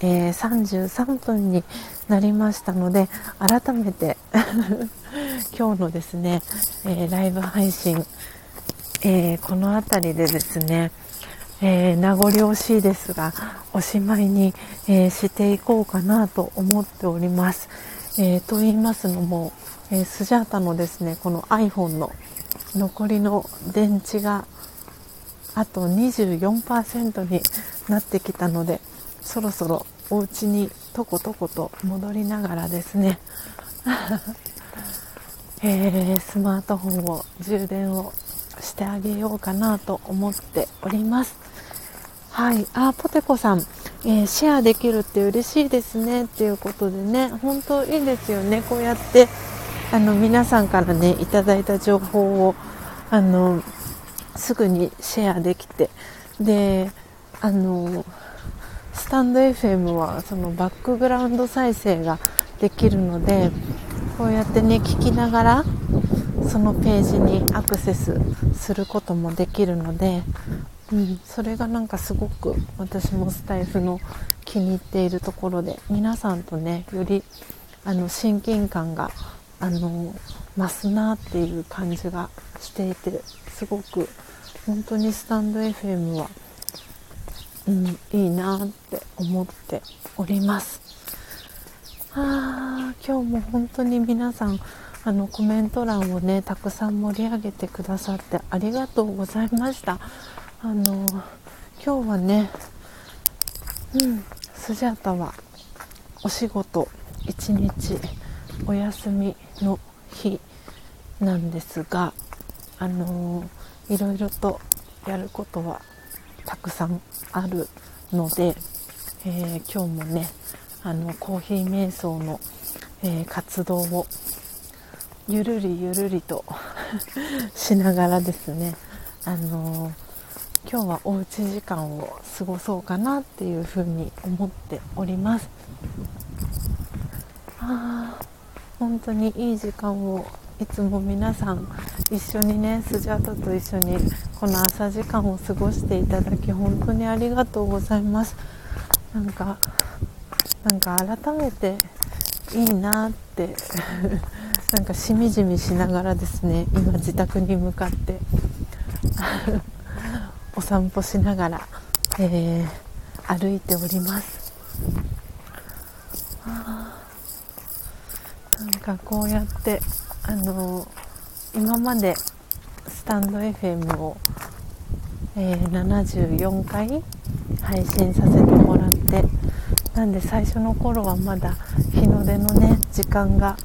え33分になりましたので改めて (laughs) 今日のですね、えライブ配信、えこの辺りでですね、え名残惜しいですがおしまいに、えしていこうかなと思っております。えと言いますのも、えスジャータのですねこの iPhone の残りの電池があと24%になってきたのでそろそろお家にとことこと戻りながらですね (laughs) えー、スマートフォンを充電をしてあげようかなと思っておりますはい。あポテコさん、えー、シェアできるって嬉しいですねっていうことでね。本当いいですよね。こうやってあの皆さんからねいただいた情報をあのすぐにシェアできて。であのスタンド FM はそのバックグラウンド再生ができるのでこうやってね聞きながらそのページにアクセスすることもできるので、うん、それがなんかすごく私もスタイフの気に入っているところで皆さんとねよりあの親近感があの増すなっていう感じがしていてすごく本当にスタンド FM は、うん、いいなって思っております。あ今日も本当に皆さんあのコメント欄をねたくさん盛り上げてくださってありがとうございましたあの今日はねうんスジャータはお仕事1日お休みの日なんですがあのいろいろとやることはたくさんあるので、えー、今日もねあのコーヒー瞑想の、えー、活動をゆるりゆるりと (laughs) しながらですねあの今日はおうち時間を過ごそうかなっていうふうに思っております。ああ本当にいい時間をいつも皆さん一緒にねスジャータと一緒にこの朝時間を過ごしていただき本当にありがとうございます。なんかなんか改めていいなって (laughs) なんかしみじみしながらですね今自宅に向かって。(laughs) お散歩しながら、えー、歩いております。なんかこうやってあの今までスタンド FM を、えー、74回配信させてもらってなんで最初の頃はまだ日の出のね時間が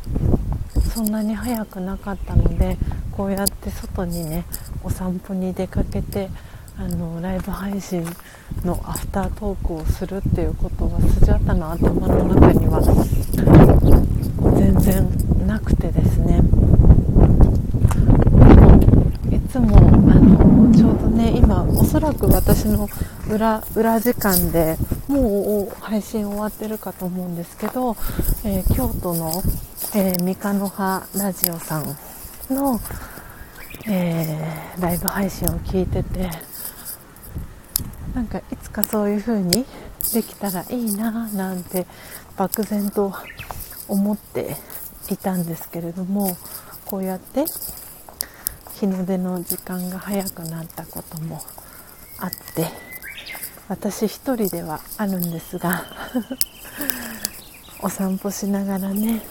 そんなに早くなかったのでこうやって外にねお散歩に出かけてあのライブ配信のアフタートークをするっていうことはスジャタの頭の中には全然なくてですね。いつもあのちょうどね今おそらく私の裏裏時間でもう配信終わってるかと思うんですけど、えー、京都の、えー、三日の葉ラジオさんの、えー、ライブ配信を聞いててなんかいつかそういう風にできたらいいななんて漠然と思っていたんですけれどもこうやって日の出の時間が早くなったこともあって私一人ではあるんですが (laughs) お散歩しながらね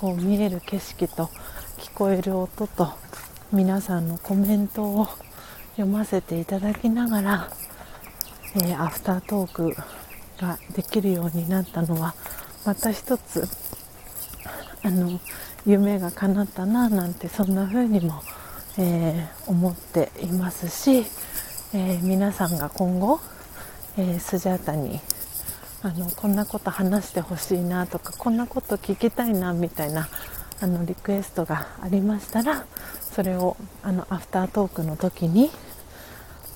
こう見える景色と聞こえる音と皆さんのコメントを読ませていただきながら、えー、アフタートークができるようになったのはまた一つあの夢が叶ったななんてそんな風にも、えー、思っていますし、えー、皆さんが今後え、スジャータにあのこんなこと話してほしいなとかこんなこと聞きたいなみたいなあのリクエストがありましたらそれをあのアフタートークの時に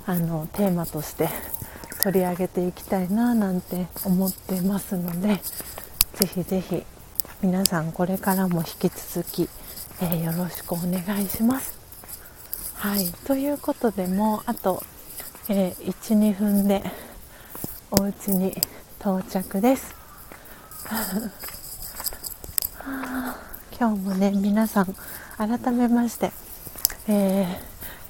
あのテーマとして取り上げていきたいななんて思ってますのでぜひぜひ皆さんこれからも引き続き、えー、よろしくお願いします。はい、ということでもうあと、えー、12分でお家に到着です。(laughs) 今日もね皆さん改めまして、えー、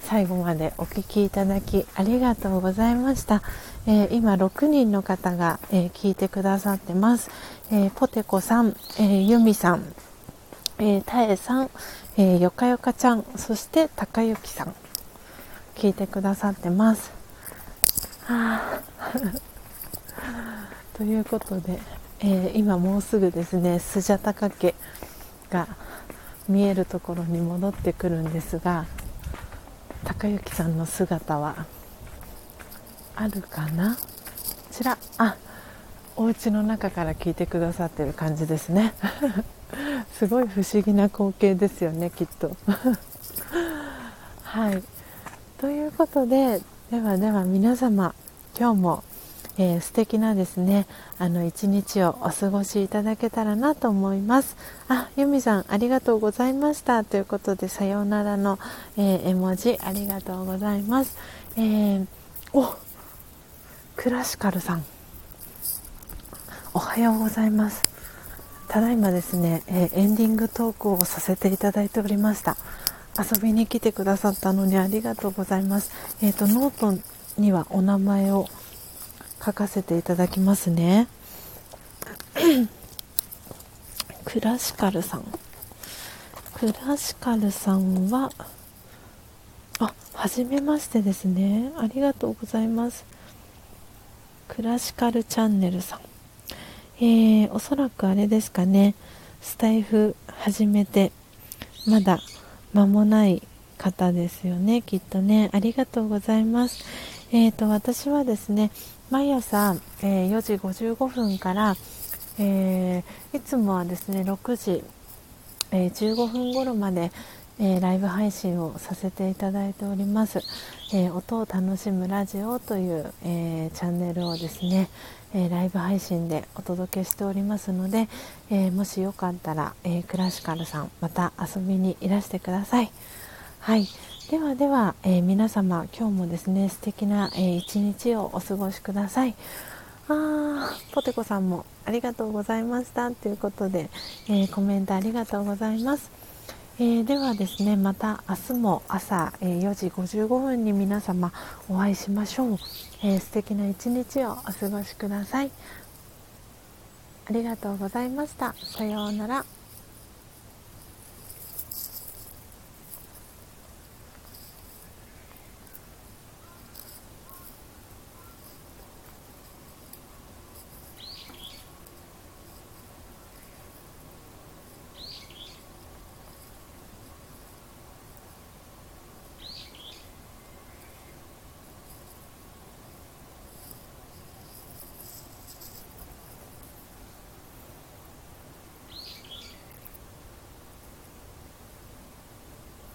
最後までお聴きいただきありがとうございました、えー、今6人の方が、えー、聞いてくださってます、えポテコさん、えユミさん、えタエさん、えよかよかちゃんそしてたかゆきさん聞いてくださってます。はあ。(laughs) ということで、えー、今もうすぐですねスジャタカ家が見えるところに戻ってくるんですが高之さんの姿はあるかな？こちらあお家の中から聞いてくださってる感じですね。(laughs) すごい不思議な光景ですよねきっと。(laughs) はい。ということでではでは皆様今日も、えー、素敵なですねあの一日をお過ごしいただけたらなと思います。あ由美さんありがとうございました。ということでさようならの、えー、絵文字ありがとうございます、えー、おクラシカルさん。おはようございます。ただいまですね、えー、エンディングトークをさせていただいておりました。遊びに来てくださったのにありがとうございます。えっ、ー、とノートにはお名前を書かせていただきますね。(coughs) クラシカルさん。クラシカルさんはあはじめましてですね。ありがとうございます。クラシカルチャンネルさん。えー、おそらくあれですかね。スタエフ始めてまだ間もない方ですよねきっとね。ありがとうございます。えーと、私はですね毎朝、えー、4時55分から、えー、いつもはですね6時、えー、15分頃まで、えライブ配信をさせていただいております、え音を楽しむラジオという、えチャンネルをですね、えライブ配信でお届けしておりますので、えもしよかったら、えクラシカルさんまた遊びにいらしてください。はい、ではでは、え皆様今日もですね素敵な、え一日をお過ごしください。あポテコさんもありがとうございましたということで、えコメントありがとうございます。えー、ではですねまた明日も朝、えー、4時55分に皆様お会いしましょう、えー、素敵な一日をお過ごしください。ありがとうございました。さようなら。